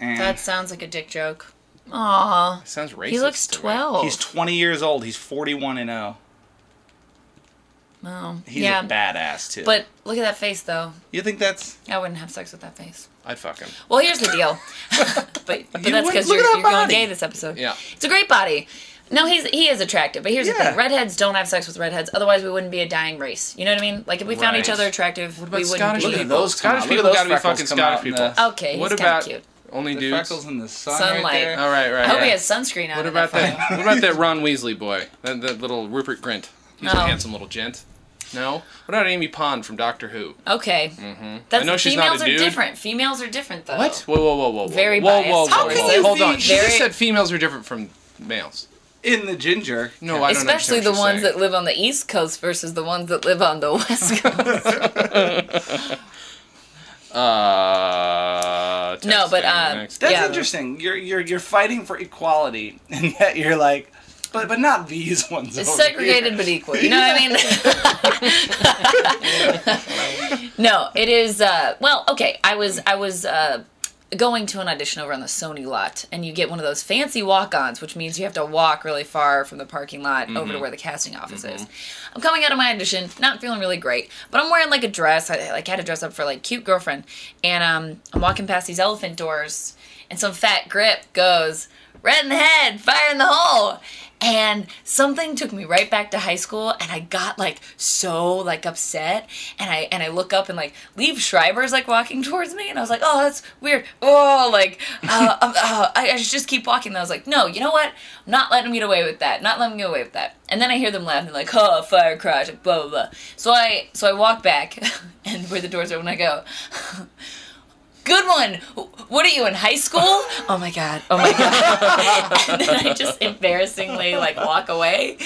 That sounds like a dick joke. Aw. Sounds racist. He looks the way- 12. he's 20 years old. He's 41 and 0. Oh, He's yeah. a badass too. But look at that face, though. you think that's? I wouldn't have sex with that face. I'd fuck him. Well, here's the deal. but but You that's because you're, that you're going body. gay this episode. Yeah. It's a great body. No, he's he is attractive, but here's the thing: redheads don't have sex with redheads. Otherwise, we wouldn't be a dying race. You know what I mean? Like if we found each other attractive, What about we wouldn't Scottish be. Look at people? those come Scottish out. Look people at gotta those be fucking Scottish people. the- Okay, he's what kind about of cute. Only The dudes? freckles in the sun Sunlight. right there. All right, right. I hope yeah. he has sunscreen on. What about that? that? What about that Ron Weasley boy? That, that little Rupert Grint. He's a Oh. handsome little gent. No. What about Amy Pond from Doctor Who? Okay. Mm-hmm. That's, I know she's not females a are different. Females are different, though. What? Whoa, whoa, whoa, whoa, whoa. Very whoa, biased. whoa, whoa, How whoa, whoa. Hold be- on. She just said females are different from males. In the ginger. No, I don't Especially the ones you're that live on the East Coast versus the ones that live on the West Coast. Uh, No, but, texting uh. That's Yeah. interesting. You're you're you're fighting for equality, and yet you're like, but but not these ones. It's over segregated here. but equal. You know what I mean? no, it is. Uh, well, okay. I was I was uh, going to an audition over on the Sony lot, and you get one of those fancy walk-ons, which means you have to walk really far from the parking lot over to where the casting office is. I'm coming out of my audition, not feeling really great, but I'm wearing like a dress. I like had to dress up for like cute girlfriend, and um, I'm walking past these elephant doors, and some fat grip goes. Red in the head, fire in the hole. And something took me right back to high school and I got like so like upset and I and I look up and like Liev Schreiber's like walking towards me and I was like, oh that's weird. Oh like uh, uh, uh, I, I should just keep walking. And I was like, no, you know what? I'm not letting him get away with that. Not letting him get away with that. And then I hear them laughing like, oh fire crash, blah blah blah. So I so I walk back and where the doors are when I go good one. What are you in high school? Oh my god. Oh my god. and then I just embarrassingly like walk away.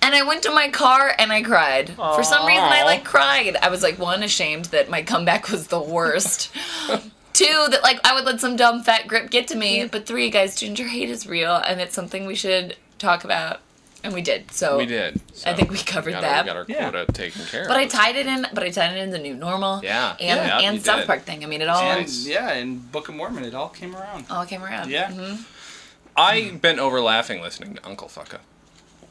And I went to my car and I cried. For some reason I like cried. I was like one ashamed that my comeback was the worst. Two, that like I would let some dumb fat grip get to me. Mm. But three, guys, ginger hate is real and it's something we should talk about. And we did. So We did. I think we covered got that. Our, we got our Yeah. quota taken care of. But I tied it in. But I tied it in the new normal. Yeah. And Yeah, and South did. Park thing. I mean, it all And Nice. yeah, and Book of Mormon, it all came around. all came around. Yeah. Mhm. I bent over laughing listening to Uncle Fucka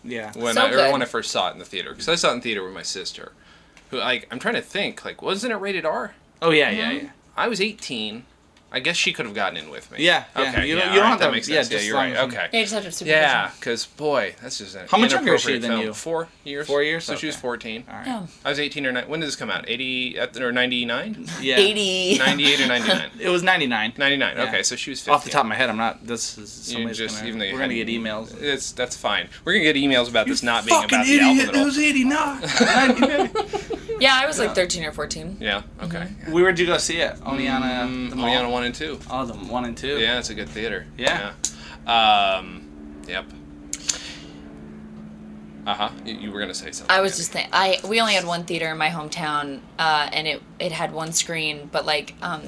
Yeah. when So I or good. when I first saw it in the theater because I saw it in theater with my sister. Who like I'm trying to think like wasn't it rated R? Oh yeah, yeah, yeah. I was 18. I guess she could have gotten in with me. Yeah, yeah. Okay. You don't- yeah, you don't all have that to- makes sense. Yeah, just you're right. long Okay. Yeah, you just have to have supervision. Yeah, because boy, that's just an How much younger is she inappropriate than film. you? Four years. Four years? So she was 14. All right. Yeah. I was 18 or 9. When did this come out? 80 or 99? Yeah. 80. 98 or 99? It was 99. 99. Yeah. Okay, so she was 15. Off the top of my head, I'm not. This is You somebody's just gonna, even though we're gonna get emails. It's that's fine. We're gonna get emails about this not being Fucking about the album It at all. was 89. Yeah, I was like 13 or 14. Yeah. Okay. we were to go see it. Oneana. Mm, the mall. Oneana one and two. Oh, the one and two. Yeah, it's a good theater. Yeah. Yeah. Um. Yep. Uh huh. You, you were gonna say something. I was Andy. just think I we only had one theater in my hometown, uh, and it it had one screen, but like um,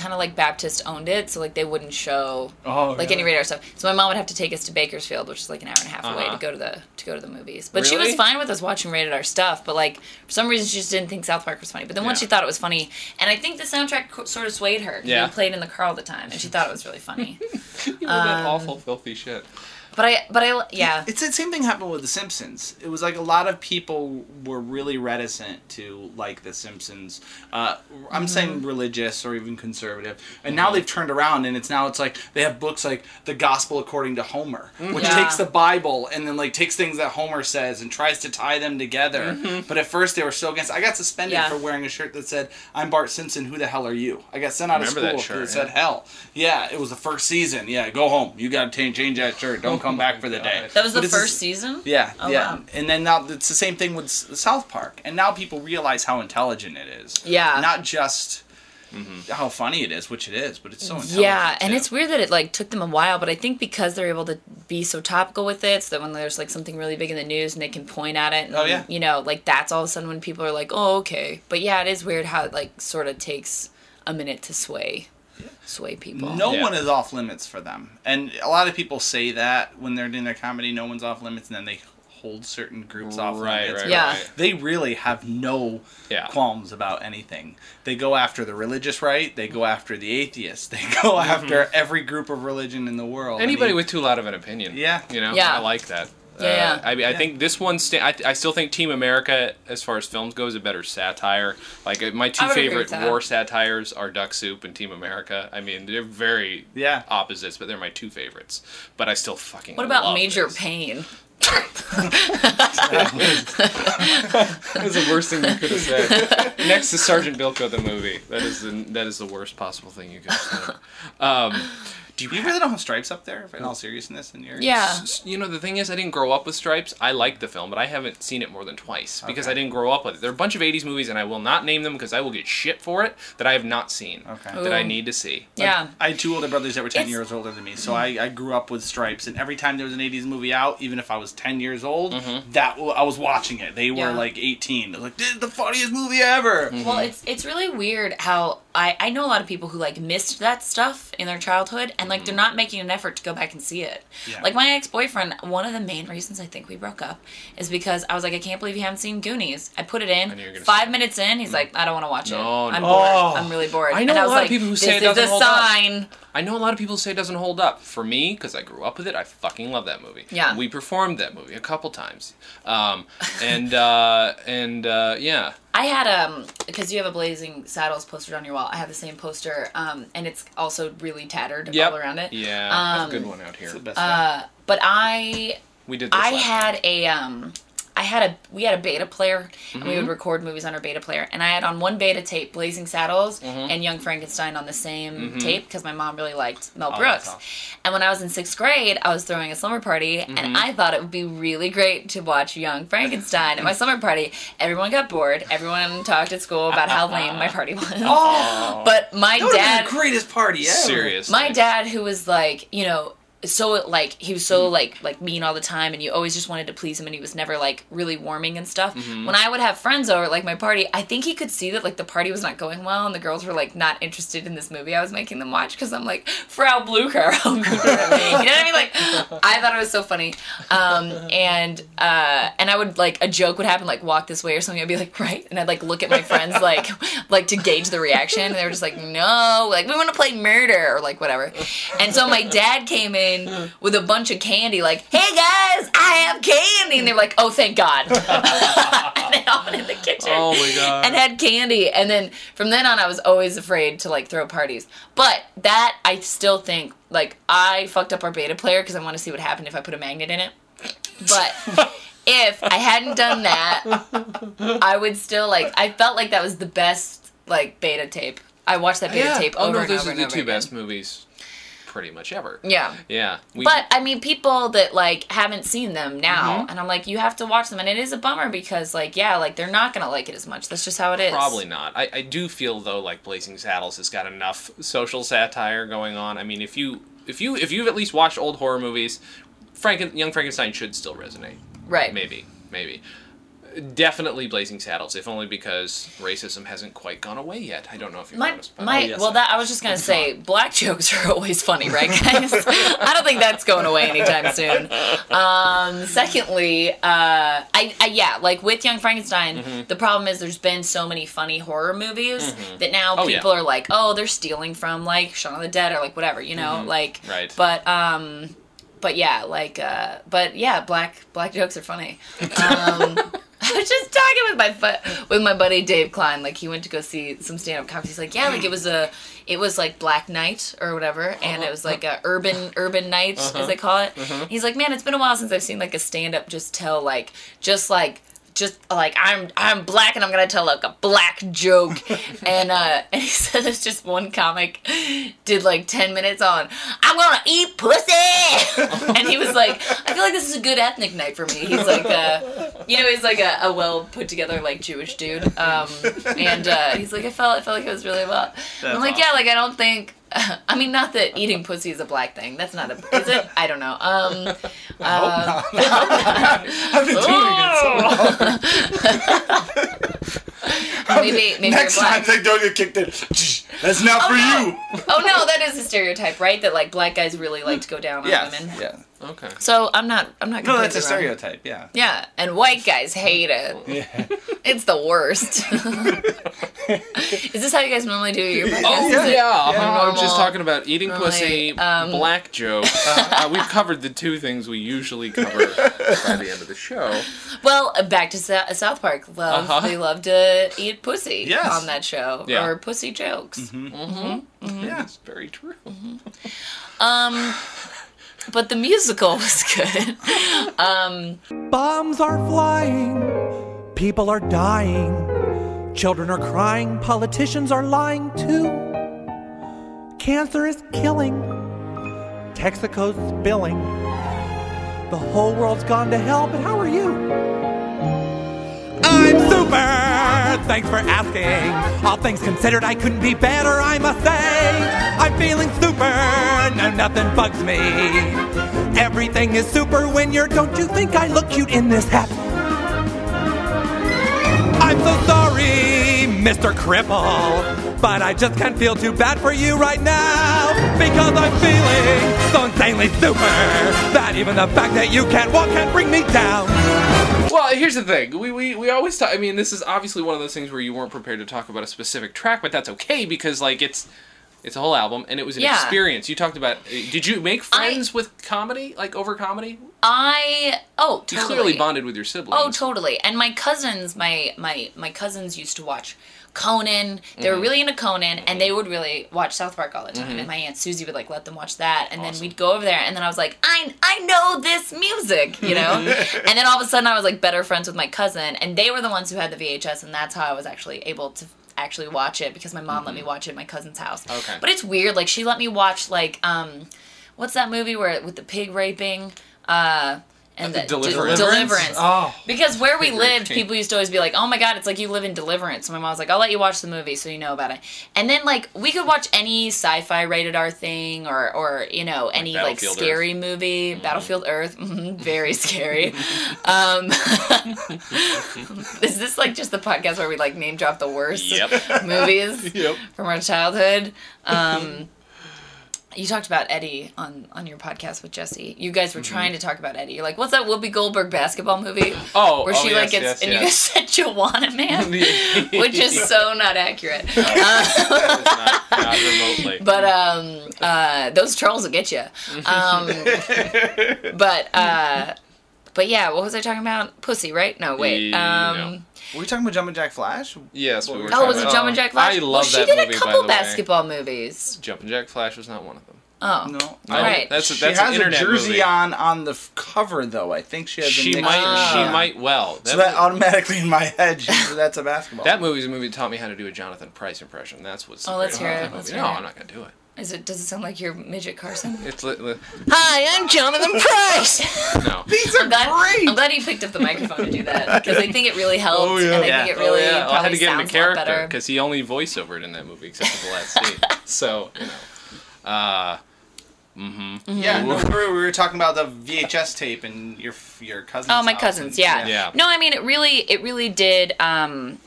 kind of like Baptist owned it, so like they wouldn't show Oh, like really? any radar stuff. So my mom would have to take us to Bakersfield, which is like an hour and a half away Uh-huh. to go to the to go to the movies. But she was fine with us watching rated R stuff. But like for some reason she just didn't think South Park was funny. But then once she thought it was funny, and I think the soundtrack co- sort of swayed her. Yeah. we played in the car all the time, and she thought it was really funny. You know that um, awful, filthy shit. But I but I yeah. It's the same thing happened with The Simpsons. It was like a lot of people were really reticent to like The Simpsons. Uh, I'm mm-hmm. saying religious or even conservative, and now they've turned around and it's now it's like they have books like The Gospel According to Homer, mm-hmm. which Yeah. takes the Bible and then like takes things that Homer says and tries to tie them together. Mm-hmm. But at first they were so against. I got suspended Yeah. for wearing a shirt that said "I'm Bart Simpson. Who the hell are you?" I got sent out of Remember school that shirt, because it said hell. Yeah, it was the first season. Yeah, go home. You got to change that shirt. Don't come back oh for the day. That was the But it's first just- season. yeah, Oh, yeah. wow. And then now it's the same thing with South Park. And now people realize how intelligent it is. Yeah. Not just mm-hmm. how funny it is, which it is, but it's so intelligent. Yeah, and too. it's weird that it like took them a while, but I think because they're able to be so topical with it, so that when there's like something really big in the news and they can point at it, and, Oh, yeah. you know, like that's all of a sudden when people are like, oh okay, but yeah, it is weird how it like sort of takes a minute to sway, sway people. No Yeah. one is off limits for them. And a lot of people say that when they're doing their comedy, no one's off limits, and then they hold certain groups off Right, limits. right, but Yeah. right. They really have no Yeah. qualms about anything. They go after the religious right. They go after the atheists. They go mm-hmm. after every group of religion in the world. I Anybody mean, with too loud of an opinion. Yeah. You know. Yeah. I like that. Yeah, Uh, yeah. I, mean, I Yeah. think this one. Sta- I, I still think Team America, as far as films go, is a better satire. Like uh, my two I would agree favorite war satires are Duck Soup and Team America. I mean, they're very Yeah. opposites, but they're my two favorites. But I still fucking. What about love Major this. Payne? That's the worst thing you could have said. Next to Sergeant Bilko, the movie. That is the that is the worst possible thing you could have said. Um, do you, You really don't have stripes up there, in all seriousness, in your Yeah. S- You know, the thing is, I didn't grow up with Stripes. I like the film, but I haven't seen it more than twice because Okay. I didn't grow up with it. There are a bunch of 80s movies, and I will not name them because I will get shit for it that I have not seen, Okay. that I Ooh. need to see. Yeah. I had two older brothers that were 10 It's- years older than me, so I, I grew up with Stripes, and every time there was an 80s movie out, even if I was 10 years old, mm-hmm. that w- I was watching it. They were Yeah. like 18. They're like, this is the funniest movie ever! Mm-hmm. Well, it's it's really weird how I I know a lot of people who like missed that stuff in their childhood and like they're not making an effort to go back and see it. Yeah. Like my ex boyfriend, one of the main reasons I think we broke up is because I was like, I can't believe you haven't seen Goonies. I put it I knew you were in. Five say minutes in, he's like, I don't want to watch it. No, I'm no. bored. Oh. I'm really bored. I know and I a was lot of people who say it is doesn't a hold up. sign. I know a lot of people say it doesn't hold up. For me, because I grew up with it, I fucking love that movie. Yeah. We performed that movie a couple times. Um, and, uh, and, uh, yeah. I had um because you have a Blazing Saddles poster on your wall. I have the same poster, um, and it's also really tattered Yep. all around it. Yeah. I have a good Um, one out here. It's the best Uh, but I We did this I last had a um I had a we had a beta player and we would Mm-hmm. record movies on our beta player and I had on one beta tape Blazing Saddles Mm-hmm. and Young Frankenstein on the same tape because my mom really liked Mel Oh, Brooks. that's awesome. And when I was in sixth grade, I was throwing a slumber party Mm-hmm. and I thought it would be really great to watch Young Frankenstein at my slumber party. Everyone got bored. Everyone talked at school about how lame my party was. Oh! But my That dad been the greatest party ever. Serious. my dad who was like you know so like he was so Mm-hmm. like like mean all the time and you always just wanted to please him and he was never like really warming and stuff. Mm-hmm. when i would have friends over like my party i think he could see that like the party was not going well and the girls were like not interested in this movie i was making them watch because i'm like frau blucher you know what i mean? Like i thought it was so funny. Um and uh and i would like a joke would happen like walk this way or something i'd be like right and i'd like look at my friends like like to gauge the reaction and they were just like no like we want to play murder or like whatever. And so my dad came in with a bunch of candy like hey guys i have candy and they were like oh thank god and they I went in the kitchen Oh my God. and had candy and then from then on i was always afraid to like throw parties but that i still think like i fucked up our beta player because i want to see what happened if i put a magnet in it but if I hadn't done that, I would still like. I felt like that was the best like beta tape. I watched that beta tape oh, over oh over no, and those over are the two again. best movies, pretty much ever. Yeah. Yeah, we, But I mean, people that like haven't seen them now, Mm-hmm. and I'm like, you have to watch them, and it is a bummer because, like, yeah, like they're not gonna like it as much. That's just how it is. Probably not. I, I do feel though like Blazing Saddles has got enough social satire going on. I mean, if you if you if you've at least watched old horror movies, Franken, Young Frankenstein should still resonate. Right. Maybe, maybe. Definitely Blazing Saddles, if only because racism hasn't quite gone away yet. I don't know if you've My, noticed. But my, yes, well, I- that I was just gonna say, black jokes are always funny, right, guys? I don't think that's going away anytime soon. Um, secondly, uh, I, I yeah, like with Young Frankenstein, Mm-hmm. the problem is there's been so many funny horror movies that now Oh, yeah. people are like, oh, they're stealing from like Shaun of the Dead or like whatever, you know, like. Mm-hmm. Right. But um, but yeah, like uh, but yeah, black black jokes are funny. Um, I was just talking with my fu- with my buddy Dave Klein. Like he went to go see some stand up comedy. He's like, yeah, like it was a, it was like Black Night or whatever, and it was like a urban urban night uh-huh. as they call it. Uh-huh. He's like, man, it's been a while since I've seen like a stand up just tell like just like just like I'm I'm black and I'm gonna tell like a black joke, and uh, and he said there's just one comic did like ten minutes on I'm gonna eat pussy, and he was like I feel like this is a good ethnic night for me. He's like uh, you know he's like a, a well put together like Jewish dude, um, and uh, he's like I felt I felt like it was really well. I'm like yeah like I don't think. I mean, not that eating pussy is a black thing. That's not a. Is it? I don't know. Um, uh, I've been doing it so long. maybe maybe Next time they don't get kicked in. That's not for you. Oh no, that is a stereotype, right? That like black guys really like to go down on Yes. women. Yeah. Okay. So I'm not. I'm not. No, that's a wrong. stereotype. Yeah. Yeah, and white guys hate it. Yeah. It's the worst. is this how you guys normally do your podcast? Oh Is yeah, it- uh-huh. I was just talking about eating like, pussy, um, black joke. uh, we've covered the two things we usually cover by the end of the show. Well, uh, back to South Park. Love Uh-huh. they love to eat pussy Yes. on that show Yeah. or pussy jokes. Mm hmm. Yeah. That's very true. Um, but the musical was good. Um, Bombs are flying, people are dying, children are crying, politicians are lying too. Cancer is killing, Texaco's spilling. The whole world's gone to hell, but how are you? I'm super! Thanks for asking. All things considered, I couldn't be better, I must say. I'm feeling super, no, nothing bugs me. Everything is super when you're, don't you think I look cute in this hat? I'm so sorry, Mr. Cripple, but I just can't feel too bad for you right now because I'm feeling so insanely super that even the fact that you can't walk can't bring me down. Well, here's the thing. We, we, we always talk. I mean, this is obviously one of those things where you weren't prepared to talk about a specific track, but that's okay because like it's it's a whole album and it was an Yeah. experience. You talked about. Did you make friends with comedy, like over comedy? I oh totally. You clearly bonded with your siblings. Oh, totally. And my cousins, my my my cousins used to watch Conan. They Mm-hmm. were really into Conan, and they would really watch South Park all the time. And my aunt Susie would like let them watch that, and then we'd go over there, and then I was like, I I know this music, you know. and then all of a sudden, I was like better friends with my cousin, and they were the ones who had the VHS, and that's how I was actually able to actually watch it because my mom let me watch it at my cousin's house. Mm-hmm. Okay. But it's weird. Like she let me watch like um, what's that movie where with the pig raping? Uh, and the, Deliverance. Deliverance. Oh, Because where we lived, king. people used to always be like, "Oh my god, it's like you live in Deliverance." So my mom was like, "I'll let you watch the movie so you know about it." And then like we could watch any sci-fi rated R thing or or you know any like, Battlefield scary movie, Battlefield Earth, mhm, very scary. um, is this like just the podcast where we like name drop the worst Yep. movies Yep. from our childhood? Um, you talked about Eddie on on your podcast with Jesse. You guys were trying to talk about Eddie. You're like, what's that Whoopi Goldberg basketball movie? Oh, where oh, she yes, like gets yes, and you yes. guys said Joanna Man, which is so not accurate. That is not, not remotely. But um, uh, those trolls will get you. Um, but uh, but yeah, what was I talking about? Pussy, right? No, wait. Um, no. were we talking about Jumpin' Jack Flash? yes, we were. Oh, talking was it about- Jumpin' Jack Flash? I love well, she that did movie, a by couple the way. basketball movies. Jumpin' Jack Flash was not one of them. Oh, No, No, Right. That's she that's has an a internet jersey movie. on on the f- cover though. I think she has. a She mixture. might. She might well. That, So that automatically in my head, she, that's a basketball. that movie's a movie that taught me how to do a Jonathan Pryce impression. That's what's. Oh, so let's great hear about it, let's movie. hear No, it. I'm not gonna do it. Is it? Does it sound like you're midget Carson? It's li- li- Hi, I'm Jonathan Pryce. no. These are I'm glad, great. I'm glad he picked up the microphone to do that because I think it really helped, Oh, yeah. and I Yeah. think it really oh, yeah. Well, I had to get him a sounds character better. because he only voiceovered in that movie except for the last scene. So you know. Uh, Yeah, no, we were, we were talking about the VHS tape and your your cousins. Oh, my house cousins, and- yeah. Yeah. No, I mean it really it really did um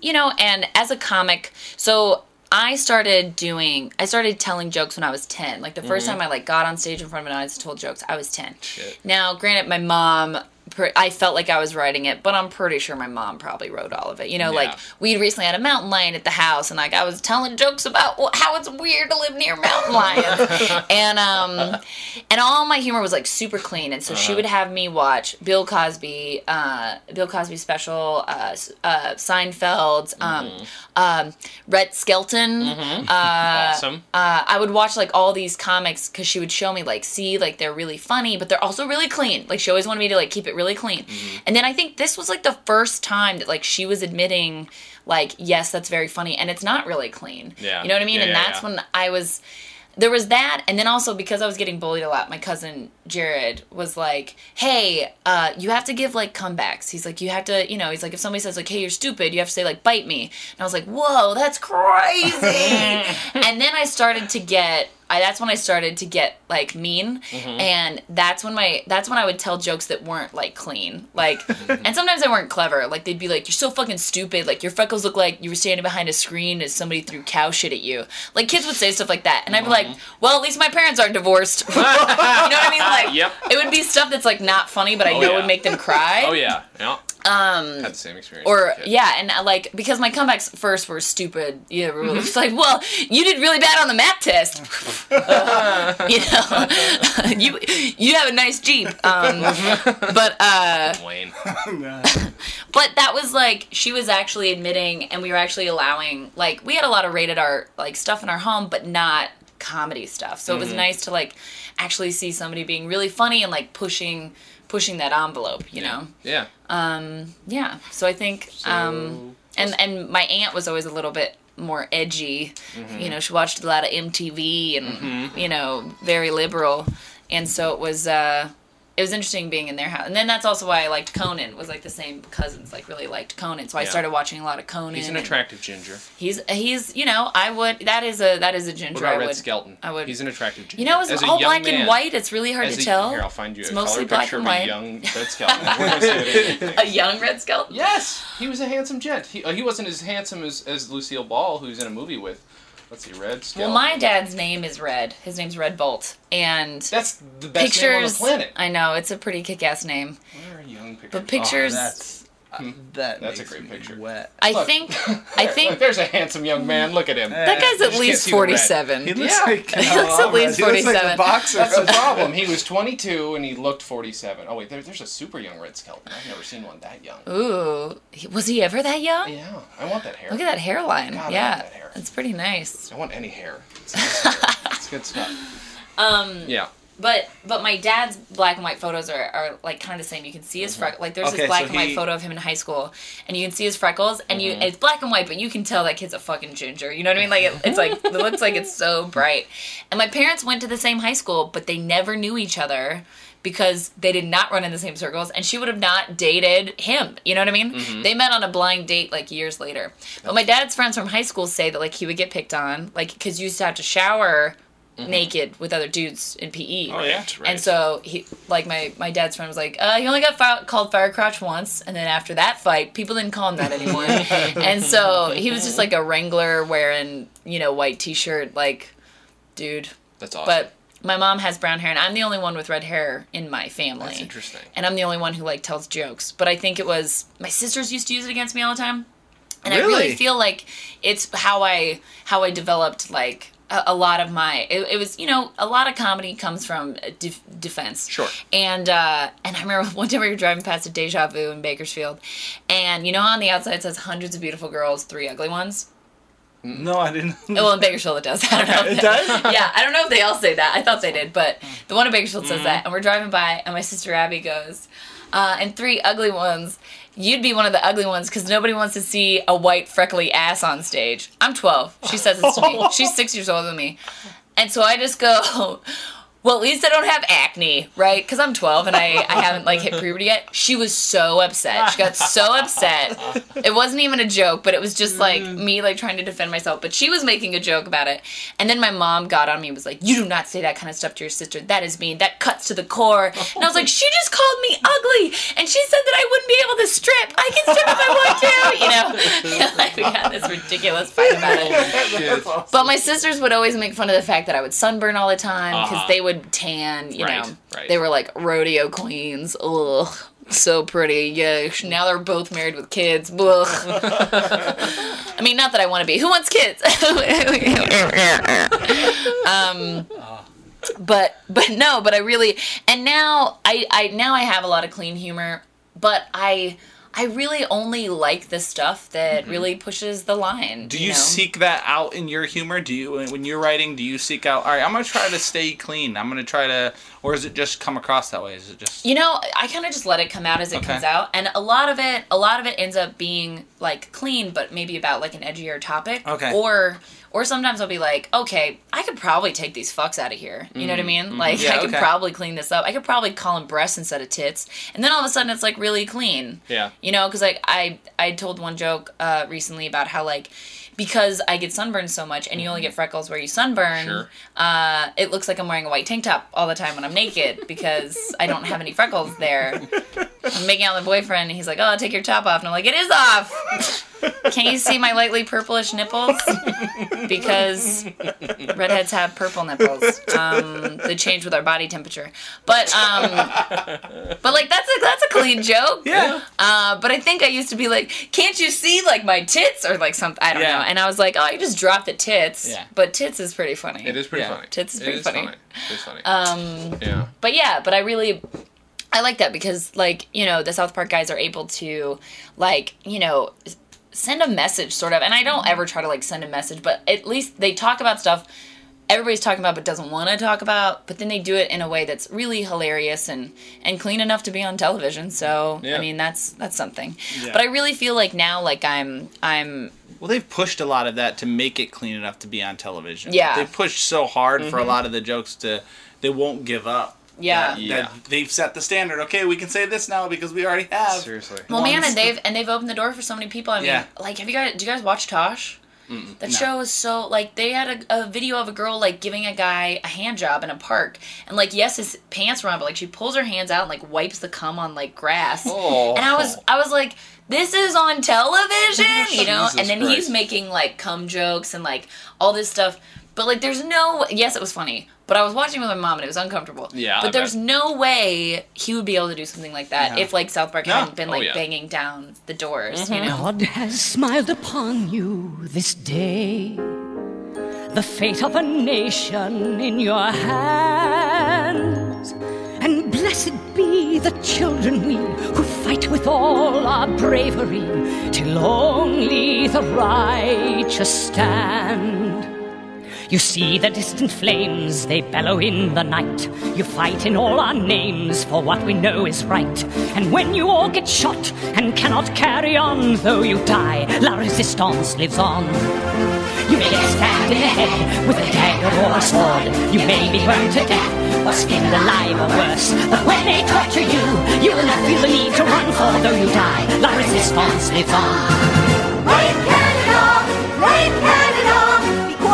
you know, and as a comic, so I started doing I started telling jokes when I was 10. Like the 1st mm-hmm. time I like got on stage in front of an audience and told jokes, I was 10. Shit. Now, granted my mom I felt like I was writing it, but I'm pretty sure my mom probably wrote all of it. You know, like Yeah. we recently had a mountain lion at the house, and like I was telling jokes about how it's weird to live near mountain lions, and um, and all my humor was like super clean. And so she would have me watch Bill Cosby, uh, Bill Cosby special, uh, uh, Seinfeld, um, um, Red Skelton. Uh, awesome. uh, I would watch like all these comics because she would show me like, see, like they're really funny, but they're also really clean. Like she always wanted me to like keep it really clean. And then I think this was like the first time that like she was admitting, like, yes, that's very funny, and it's not really clean. Yeah. you know what I mean. Yeah, and yeah, that's yeah. when I was. There was that, and then also because I was getting bullied a lot, my cousin Jared was like, "Hey, uh, you have to give like comebacks." He's like, "You have to, you know." He's like, "If somebody says like, hey, you're stupid," you have to say like, "Bite me." And I was like, "Whoa, that's crazy!" and then I started to get I, that's when I started to get like mean, mm-hmm. and that's when my that's when I would tell jokes that weren't like clean, like, and sometimes they weren't clever. Like they'd be like, "You're so fucking stupid." Like your freckles look like you were standing behind a screen as somebody threw cow shit at you. Like kids would say stuff like that, and I'd be like, mm-hmm. "Well, at least my parents aren't divorced." you know what I mean? Like, Yep. it would be stuff that's like not funny, but I Oh, know yeah. would make them cry. Oh yeah. Yeah. Um. Had the same experience. Or as a kid. yeah, and uh, like because my comebacks first were stupid. Yeah, it was like, well, you did really bad on the math test. you know, you you have a nice Jeep. Um, but uh, Wayne. but that was like she was actually admitting, and we were actually allowing like we had a lot of rated R like stuff in our home, but not comedy stuff. So it was nice to like actually see somebody being really funny and like pushing pushing that envelope. You know. Yeah. Yeah. So I think um and and my aunt was always a little bit more edgy. You know, she watched a lot of MTV and you know, very liberal. And so it was uh it was interesting being in their house. And then that's also why I liked Conan. Was like the same cousins like really liked Conan. So I Yeah. started watching a lot of Conan. He's an attractive ginger. He's he's you know, I would that is a that is a ginger What about I Red would Skelton? I would He's an attractive ginger. You know, it's As all black man, and white. It's really hard as to a- tell. Here, I'll find you It's a mostly color black picture and of a white. young Red Skelton. We're gonna see it in anything. a young red skeleton. Yes, he was a handsome gent. He, uh, he wasn't as handsome as, as Lucille Ball, who's in a movie with, let's see, Red Well, my dad's name is Red. His name's Red Bolt, and That's the best name on the pictures. planet. I know it's a pretty kick-ass name, Where are young pictures? but pictures. Oh, that's uh, that. That's a great me picture. Wet. I Look. think. There, I look, think there's a handsome young man. Look at him. that guy's at least can't see the red. forty-seven. He looks Yeah. like He looks at least He looks like 47. boxer. That's the problem. He was 22 and he looked 47. Oh wait, there, there's a super young Red Skelton. I've never seen one that young. Ooh, he- was he ever that young? Yeah, I want that hair. Look at that hairline. God, I yeah, love that hair. it's pretty nice. I want any hair. It's, nice hair. It's good stuff. Um. Yeah. But but my dad's black and white photos are, are like kind of the same. You can see his freckles. Like there's Okay, this black so and white he- photo of him in high school, and you can see his freckles, and you it's black and white, but you can tell that kid's a fucking ginger. You know what I mean? Like it, it's like it looks like it's so bright. And my parents went to the same high school, but they never knew each other because they did not run in the same circles and she would have not dated him. You know what I mean? Mm-hmm. They met on a blind date like years later. But my dad's friends from high school say that like he would get picked on, like because you used to have to shower naked with other dudes in PE. Mm-hmm. Oh, yeah? Right. And so he, like my my dad's friend was like, uh, he only got fi- called fire crotch once, and then after that fight, people didn't call him that anymore. and so he was just like a Wrangler wearing, you know, white t-shirt, like, dude. That's awesome. But my mom has brown hair, and I'm the only one with red hair in my family. That's interesting. And I'm the only one who like tells jokes. But I think it was my sisters used to use it against me all the time, and I Really? really feel like it's how I how I developed like a, a lot of my. It, it was you know a lot of comedy comes from def- defense. Sure. And uh, and I remember one time we were driving past a Deja Vu in Bakersfield, and you know on the outside it says hundreds of beautiful girls, three ugly ones. No, I didn't. Well, in Bakersfield it does. I don't know. It does? yeah, I don't know if they all say that. I thought they did, but the one in Bakersfield says that. And we're driving by, and my sister Abby goes, uh, "And three ugly ones. You'd be one of the ugly ones because nobody wants to see a white freckly ass on stage." I'm 12. She says this to me. She's six years older than me, and so I just go. Well, at least I don't have acne, right? Because I'm 12 and I, I haven't like hit puberty yet. She was so upset. She got so upset. It wasn't even a joke, but it was just like me like trying to defend myself. But she was making a joke about it. And then my mom got on me and was like, You do not say that kind of stuff to your sister. That is mean. That cuts to the core. And I was like, She just called me ugly. And she said that I wouldn't be able to strip. I can strip if I want to. You know? like we had this ridiculous fight about it. But my sisters would always make fun of the fact that I would sunburn all the time because Uh-huh. they would tan, you Right, know. right. They were like rodeo queens. Ugh. So pretty. Yeah. Now they're both married with kids. Ugh. I mean, not that I want to be. Who wants kids? um, but but no, but I really and now I I now I have a lot of clean humor, but I I really only like the stuff that mm-hmm. really pushes the line. Do you know? seek that out in your humor? Do you, when you're writing, do you seek out? All right, I'm gonna try to stay clean. I'm gonna try to, or is it just come across that way? Is it just? You know, I kind of just let it come out as it Okay. comes out, and a lot of it, a lot of it ends up being like clean, but maybe about like an edgier topic. Okay. Or, or sometimes I'll be like, okay, I could probably take these fucks out of here. You know what I mean? Like, Mm-hmm. Yeah, I could okay. probably clean this up. I could probably call them breasts instead of tits, and then all of a sudden it's like really clean. Yeah. You know, because like I I told one joke uh, recently about how like. Because I get sunburned so much, and you only get freckles where you sunburn, Sure. uh, it looks like I'm wearing a white tank top all the time when I'm naked because I don't have any freckles there. I'm making out with my boyfriend, and he's like, "Oh, take your top off," and I'm like, "It is off." Can you see my lightly purplish nipples? Because redheads have purple nipples. Um, they change with our body temperature, but um, but like that's a that's a clean joke. Yeah. Uh, but I think I used to be like, "Can't you see like my tits or like something?" I don't Yeah. know. And I was like, "Oh, I just dropped the tits." Yeah. But tits is pretty funny. It is pretty Yeah. funny. Tits is It pretty funny. It's funny. Um, yeah. but yeah, but I really I like that because like, you know, the South Park guys are able to like, you know, send a message sort of. And I don't ever try to like send a message, but at least they talk about stuff everybody's talking about but doesn't want to talk about, but then they do it in a way that's really hilarious and and clean enough to be on television. So, Yeah. I mean, that's that's something. Yeah. But I really feel like now like I'm I'm Well, they've pushed a lot of that to make it clean enough to be on television. Yeah. They pushed so hard for a mm-hmm. lot of the jokes to, they won't give up. yeah. That- Yeah. that they've set the standard. Okay, we can say this now because we already have. Seriously. Well, man, and they've and they've opened the door for so many people. I mean, Yeah. like, have you guys? Do you guys watch Tosh? That No. show is so like they had a, a video of a girl like giving a guy a hand job in a park, and like yes, his pants were on, but like she pulls her hands out and like wipes the cum on like grass, Oh. and I was I was like, this is on television, you know. Jesus and then Christ. he's making like cum jokes and like all this stuff, but like there's no yes, it was funny. But I was watching with my mom and it was uncomfortable. Yeah, I But there's bet. no way he would be able to do something like that Yeah. if like South Park No. hadn't been Oh, like yeah. banging down the doors, you mm-hmm. know? God has smiled upon you this day. The fate of a nation in your hands. And blessed be the children we who fight with all our bravery till only the righteous stand. You see the distant flames, they bellow in the night. You fight in all our names for what we know is right. And when you all get shot and cannot carry on, though you die, La Resistance lives on. You may get stabbed in the head with a dagger or a sword. You may be burned to death or skinned alive or worse. But when they torture you, you will not feel the need to run, for though you die, la resistance lives on. Rape Canada! Rape Canada!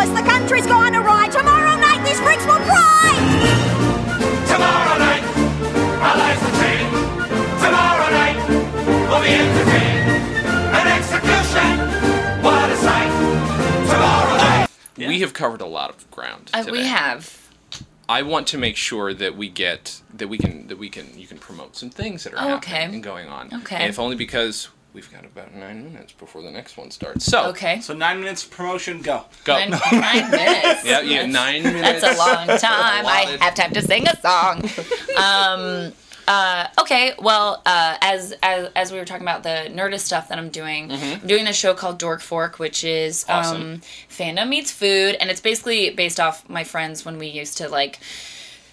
Because the country's gone awry. Tomorrow night these freaks will cry! Tomorrow night, our lives will change. Tomorrow night, we'll be entertained. An execution, what a sight. Tomorrow night. We have covered a lot of ground. Uh, today. we have. I want to make sure that we get that we can that we can you can promote some things that are Oh, happening okay. and going on. Okay. And if only because we've got about nine minutes before the next one starts. So Okay. So nine minutes promotion, go. go. Nine, nine minutes. yeah, yeah, nine minutes. That's a long time. I have time to sing a song. Um, uh, okay, well, uh, as, as as we were talking about the Nerdist stuff that I'm doing, I'm doing this show called Dork Fork, which is um, Awesome. fandom meets food, and it's basically based off my friends when we used to like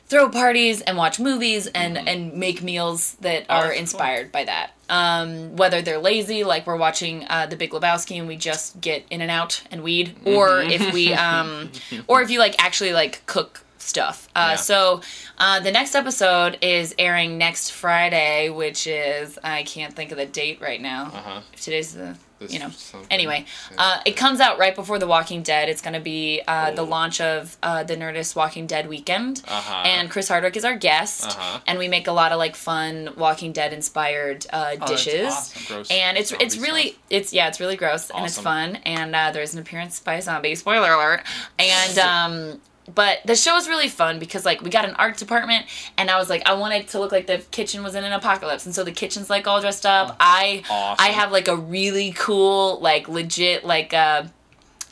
throw parties and watch movies and and make meals that are that's cool. inspired by that. Um, whether they're lazy, like we're watching uh, The Big Lebowski and we just get in and out and weed, or if we, um, or if you like actually like cook stuff. Uh, Yeah. So uh, the next episode is airing next Friday, which is I can't think of the date right now. Uh-huh. If today's the You know. Anyway, uh, it comes out right before The Walking Dead. It's going to be uh, the Oh. launch of uh, the Nerdist Walking Dead weekend, Uh-huh. and Chris Hardwick is our guest, Uh-huh. and we make a lot of like fun Walking Dead inspired uh, that's dishes. awesome. And it's it's really stuff. it's yeah it's really gross and it's fun and uh, there's an appearance by a zombie spoiler alert and um but the show is really fun because like we got an art department and I was like I wanted to look like the kitchen was in an apocalypse and so the kitchen's like all dressed up. I Awesome. I have like a really cool like legit like uh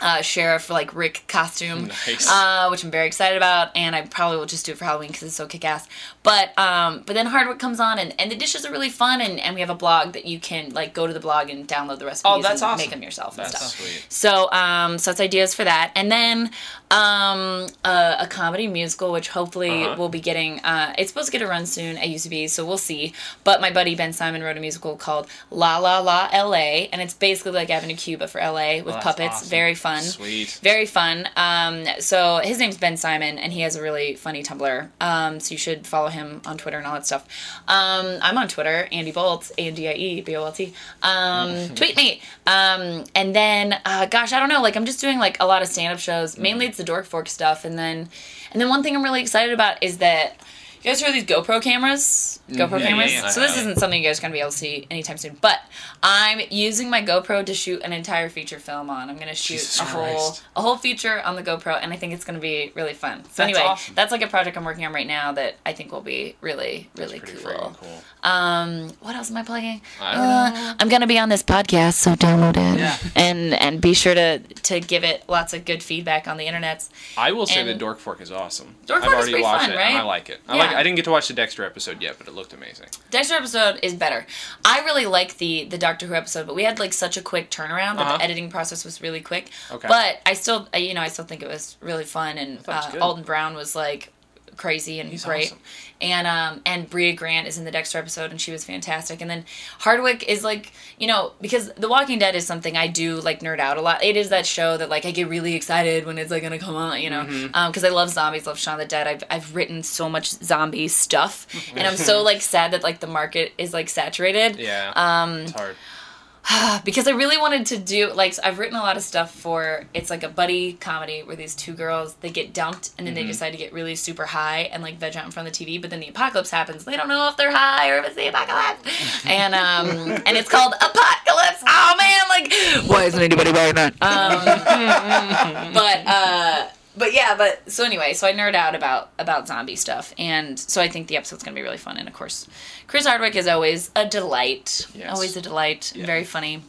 uh, sheriff like Rick costume, Nice. uh, which I'm very excited about, and I probably will just do it for Halloween because it's so kick ass. But um, but then Hardwick comes on, and, and the dishes are really fun, and, and we have a blog that you can like go to the blog and download the recipes Oh, that's and awesome. make them yourself and That's stuff. sweet. So um, so it's ideas for that, and then um, uh, a comedy musical, which hopefully Uh-huh. we'll be getting. Uh, it's supposed to get a run soon at UCB, so we'll see. But my buddy Ben Simon wrote a musical called La La La L.A., and it's basically like Avenue Q, but for L.A. with that's puppets. awesome. Very fun. Sweet. Very fun. Um, so his name's Ben Simon, and he has a really funny Tumblr. Um, so you should follow him on Twitter and all that stuff. Um, I'm on Twitter, Andie Bolt, A N D I E B O L T. Um, tweet me. Um, and then, uh, gosh, I don't know. Like I'm just doing like a lot of stand up shows. Mainly it's the Dork Fork stuff, and then, and then one thing I'm really excited about is that. You guys heard these GoPro cameras? GoPro yeah, cameras? yeah. So this isn't something you guys are gonna be able to see anytime soon. But I'm using my GoPro to shoot an entire feature film on. I'm gonna shoot Jesus a whole Christ. a whole feature on the GoPro, and I think it's gonna be really fun. So That's anyway, awesome. that's like a project I'm working on right now that I think will be really really cool. cool. Um, what else am I plugging? I uh, I'm gonna be on this podcast, so download it Yeah. and and be sure to to give it lots of good feedback on the internets. I will say And- that Dork Fork is awesome. Dork I've Fork is already pretty watched fun, it right? and I like it. I Yeah. I didn't get to watch the Dexter episode yet, but it looked amazing. Dexter episode is better. I really like the the Doctor Who episode, but we had like such a quick turnaround that Uh-huh. the editing process was really quick. Okay. But I still, you know, I still think it was really fun, and uh. Alden Brown was like crazy and He's great. awesome. And um and Bria Grant is in the Dexter episode, and she was fantastic. And then Hardwick is like, you know, because The Walking Dead is something I do like nerd out a lot. It is that show that like I get really excited when it's like gonna come on, you know, Mm-hmm. um because I love zombies, love Shaun of the Dead. I've I've written so much zombie stuff, and I'm so like sad that like the market is like saturated Yeah. Um. It's hard. because I really wanted to do like I've written a lot of stuff for it's like a buddy comedy where these two girls they get dumped and then Mm-hmm. they decide to get really super high and like veg out in front of the TV but then the apocalypse happens. They don't know if they're high or if it's the apocalypse. And um and it's called apocalypse. Oh man like why isn't anybody buying that? Um but uh but yeah, but so anyway, so I nerd out about about zombie stuff, and so I think the episode's gonna be really fun. And of course, Chris Hardwick is always a delight, Yes. always a delight, Yeah. very funny.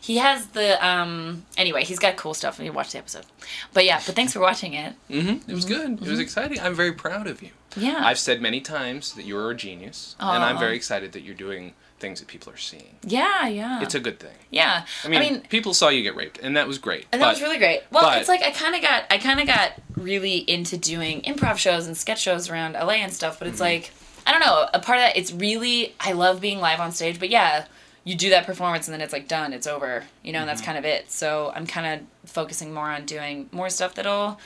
He has the um. Anyway, he's got cool stuff. And you watch the episode, but yeah. But thanks for watching it. Mm-hmm. It was good. It was exciting. I'm very proud of you. Yeah. I've said many times that you're a genius, and I'm very excited that you're doing things that people are seeing. yeah, yeah. It's a good thing. yeah. I mean, people saw you get raped, and that was great. And that was really great. Well, but- it's like I kind of got I kind of got really into doing improv shows and sketch shows around LA and stuff. But it's Mm-hmm. like I don't know. A part of that, it's really I love being live on stage. But yeah, you do that performance and then it's like done. It's over. You know, and that's Mm-hmm. kind of it. So I'm kind of focusing more on doing more stuff that'll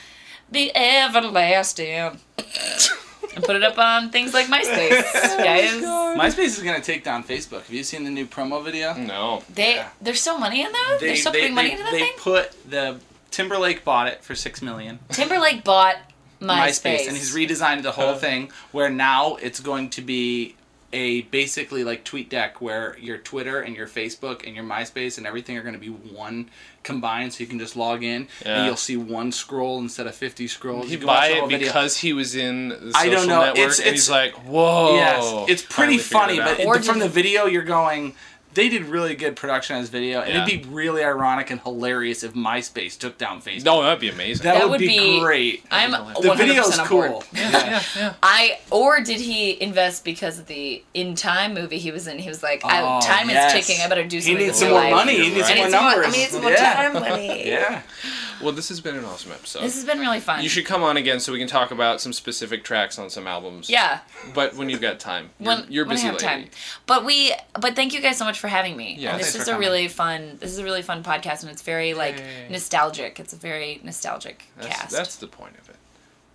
be everlasting. and put it up on things like MySpace, oh guys. MySpace is gonna take down Facebook. Have you seen the new promo video? No. They there's so money in those. They're still putting money into that they thing. put the Timberlake bought it for six million. Timberlake bought MySpace, and he's redesigned the whole thing where now it's going to be a basically like TweetDeck where your Twitter and your Facebook and your MySpace and everything are going to be one combined, so you can just log in Yeah. and you'll see one scroll instead of fifty scrolls. He You buy it whole video. because he was in the I social don't know. network, It's- and he's like, "Whoa!" Yes, it's pretty funny, it but out. it- from the video you're going. They did really good production on this video, and Yeah. it'd be really ironic and hilarious if MySpace took down Facebook. no, that'd be amazing. that, That would, would be, be- great. I'm the video's on board. cool. yeah, yeah. I or did he invest because of the In Time movie he was in? He was like, I, Oh, "Time yes. is ticking. I better do something. He something needs some more life." money. He needs right. I more need some more- numbers. I need some more yeah. time money. Yeah. Well, this has been an awesome episode. This has been really fun. you should come on again so we can talk about some specific tracks on some albums. Yeah, But when you've got time, you're, when, you're when busy I have lady. time. But we, but thank you guys so much for having me. Yeah, and this is a coming. really fun. This is a really fun podcast, and it's very like Yay. nostalgic. It's a very nostalgic That's, cast. that's the point of it.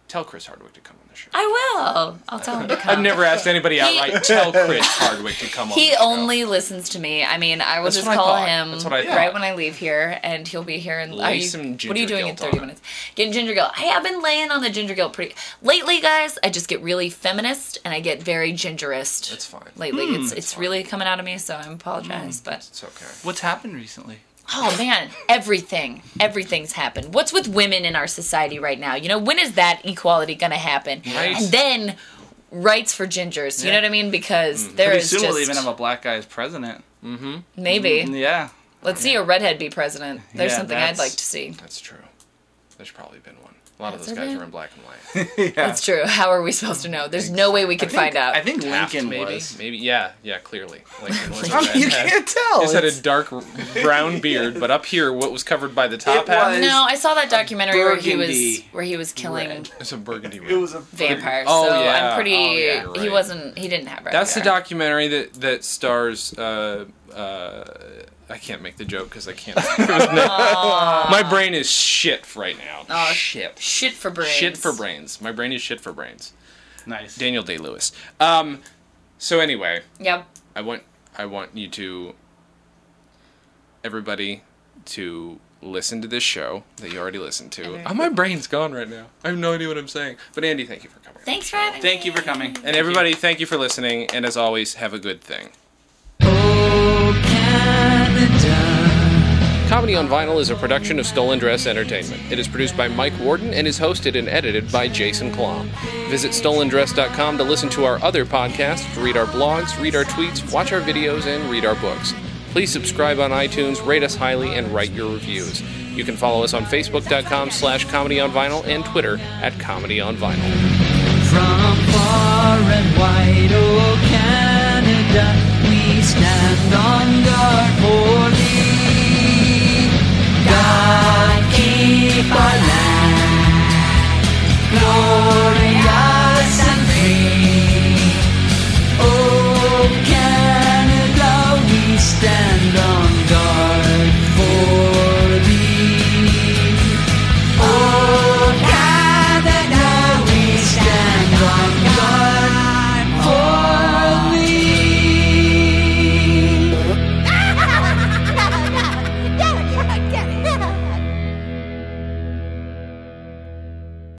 Tell Chris Hardwick to come on the show. I will. I'll tell him to come. I've never asked anybody He- outright. Tell Chris Hardwick to come on. He the show. only listens to me. I mean, I will That's just call him what right thought. when I leave here, and he'll be here. And Lay are you, some what are you doing in thirty on it. minutes? Getting ginger guilt. Hey, I've been laying on the ginger guilt pretty lately, guys. I just get really feminist, and I get very gingerist. That's fine. Lately, Hmm. it's it's really coming out of me, so I apologize. But It's okay. What's happened recently? Oh man, everything, everything's happened. What's with women in our society right now? You know, when is that equality gonna happen? Right. And then rights for gingers. You Yeah. know what I mean? Because mm. there Pretty is soon just we'll even have a black guy as president. Mm-hmm. maybe. Mm-hmm. Yeah. Let's see a redhead be president. There's Yeah, something I'd like to see. That's true. There's probably been one. A lot of those guys been? are in black and white. That's true. How are we supposed to know? There's no way we could find out. I think Taft, Lincoln maybe, was. maybe, yeah, yeah, clearly. Lincoln was a I mean, you redhead. can't tell. He just had a dark brown beard, but up here, what was covered by the top hat? no, I saw that documentary where he was where he was killing red. is a burgundy red. It was a vampires. Oh, so yeah. I'm pretty. Oh, yeah, you're He wasn't. He didn't have red That's the documentary that that stars. Uh, uh, I can't make the joke because I can't. My brain is shit right now. Aw, shit. Shit for brains. Shit for brains. My brain is shit for brains. Nice. Daniel Day Lewis. Um, so anyway, Yep. I want I want you to everybody to listen to this show that you already listened to. Oh, my brain's gone right now. I have no idea what I'm saying. But Andie, thank you for coming. Thanks for having Thank me. you for coming. And everybody, thank you for listening. And as always, have a good thing. Comedy on Vinyl is a production of Stolen Dress Entertainment. It is produced by Mike Worden and is hosted and edited by Jason Klamm. Visit stolendress.com to listen to our other podcasts, read our blogs, read our tweets, watch our videos, and read our books. Please subscribe on iTunes, rate us highly, and write your reviews. You can follow us on facebook.com slash comedy on vinyl and Twitter at comedy on vinyl. From far and wide, oh Canada, stand on guard for thee. God keep our land, glorious and free. Oh, Canada, we stand.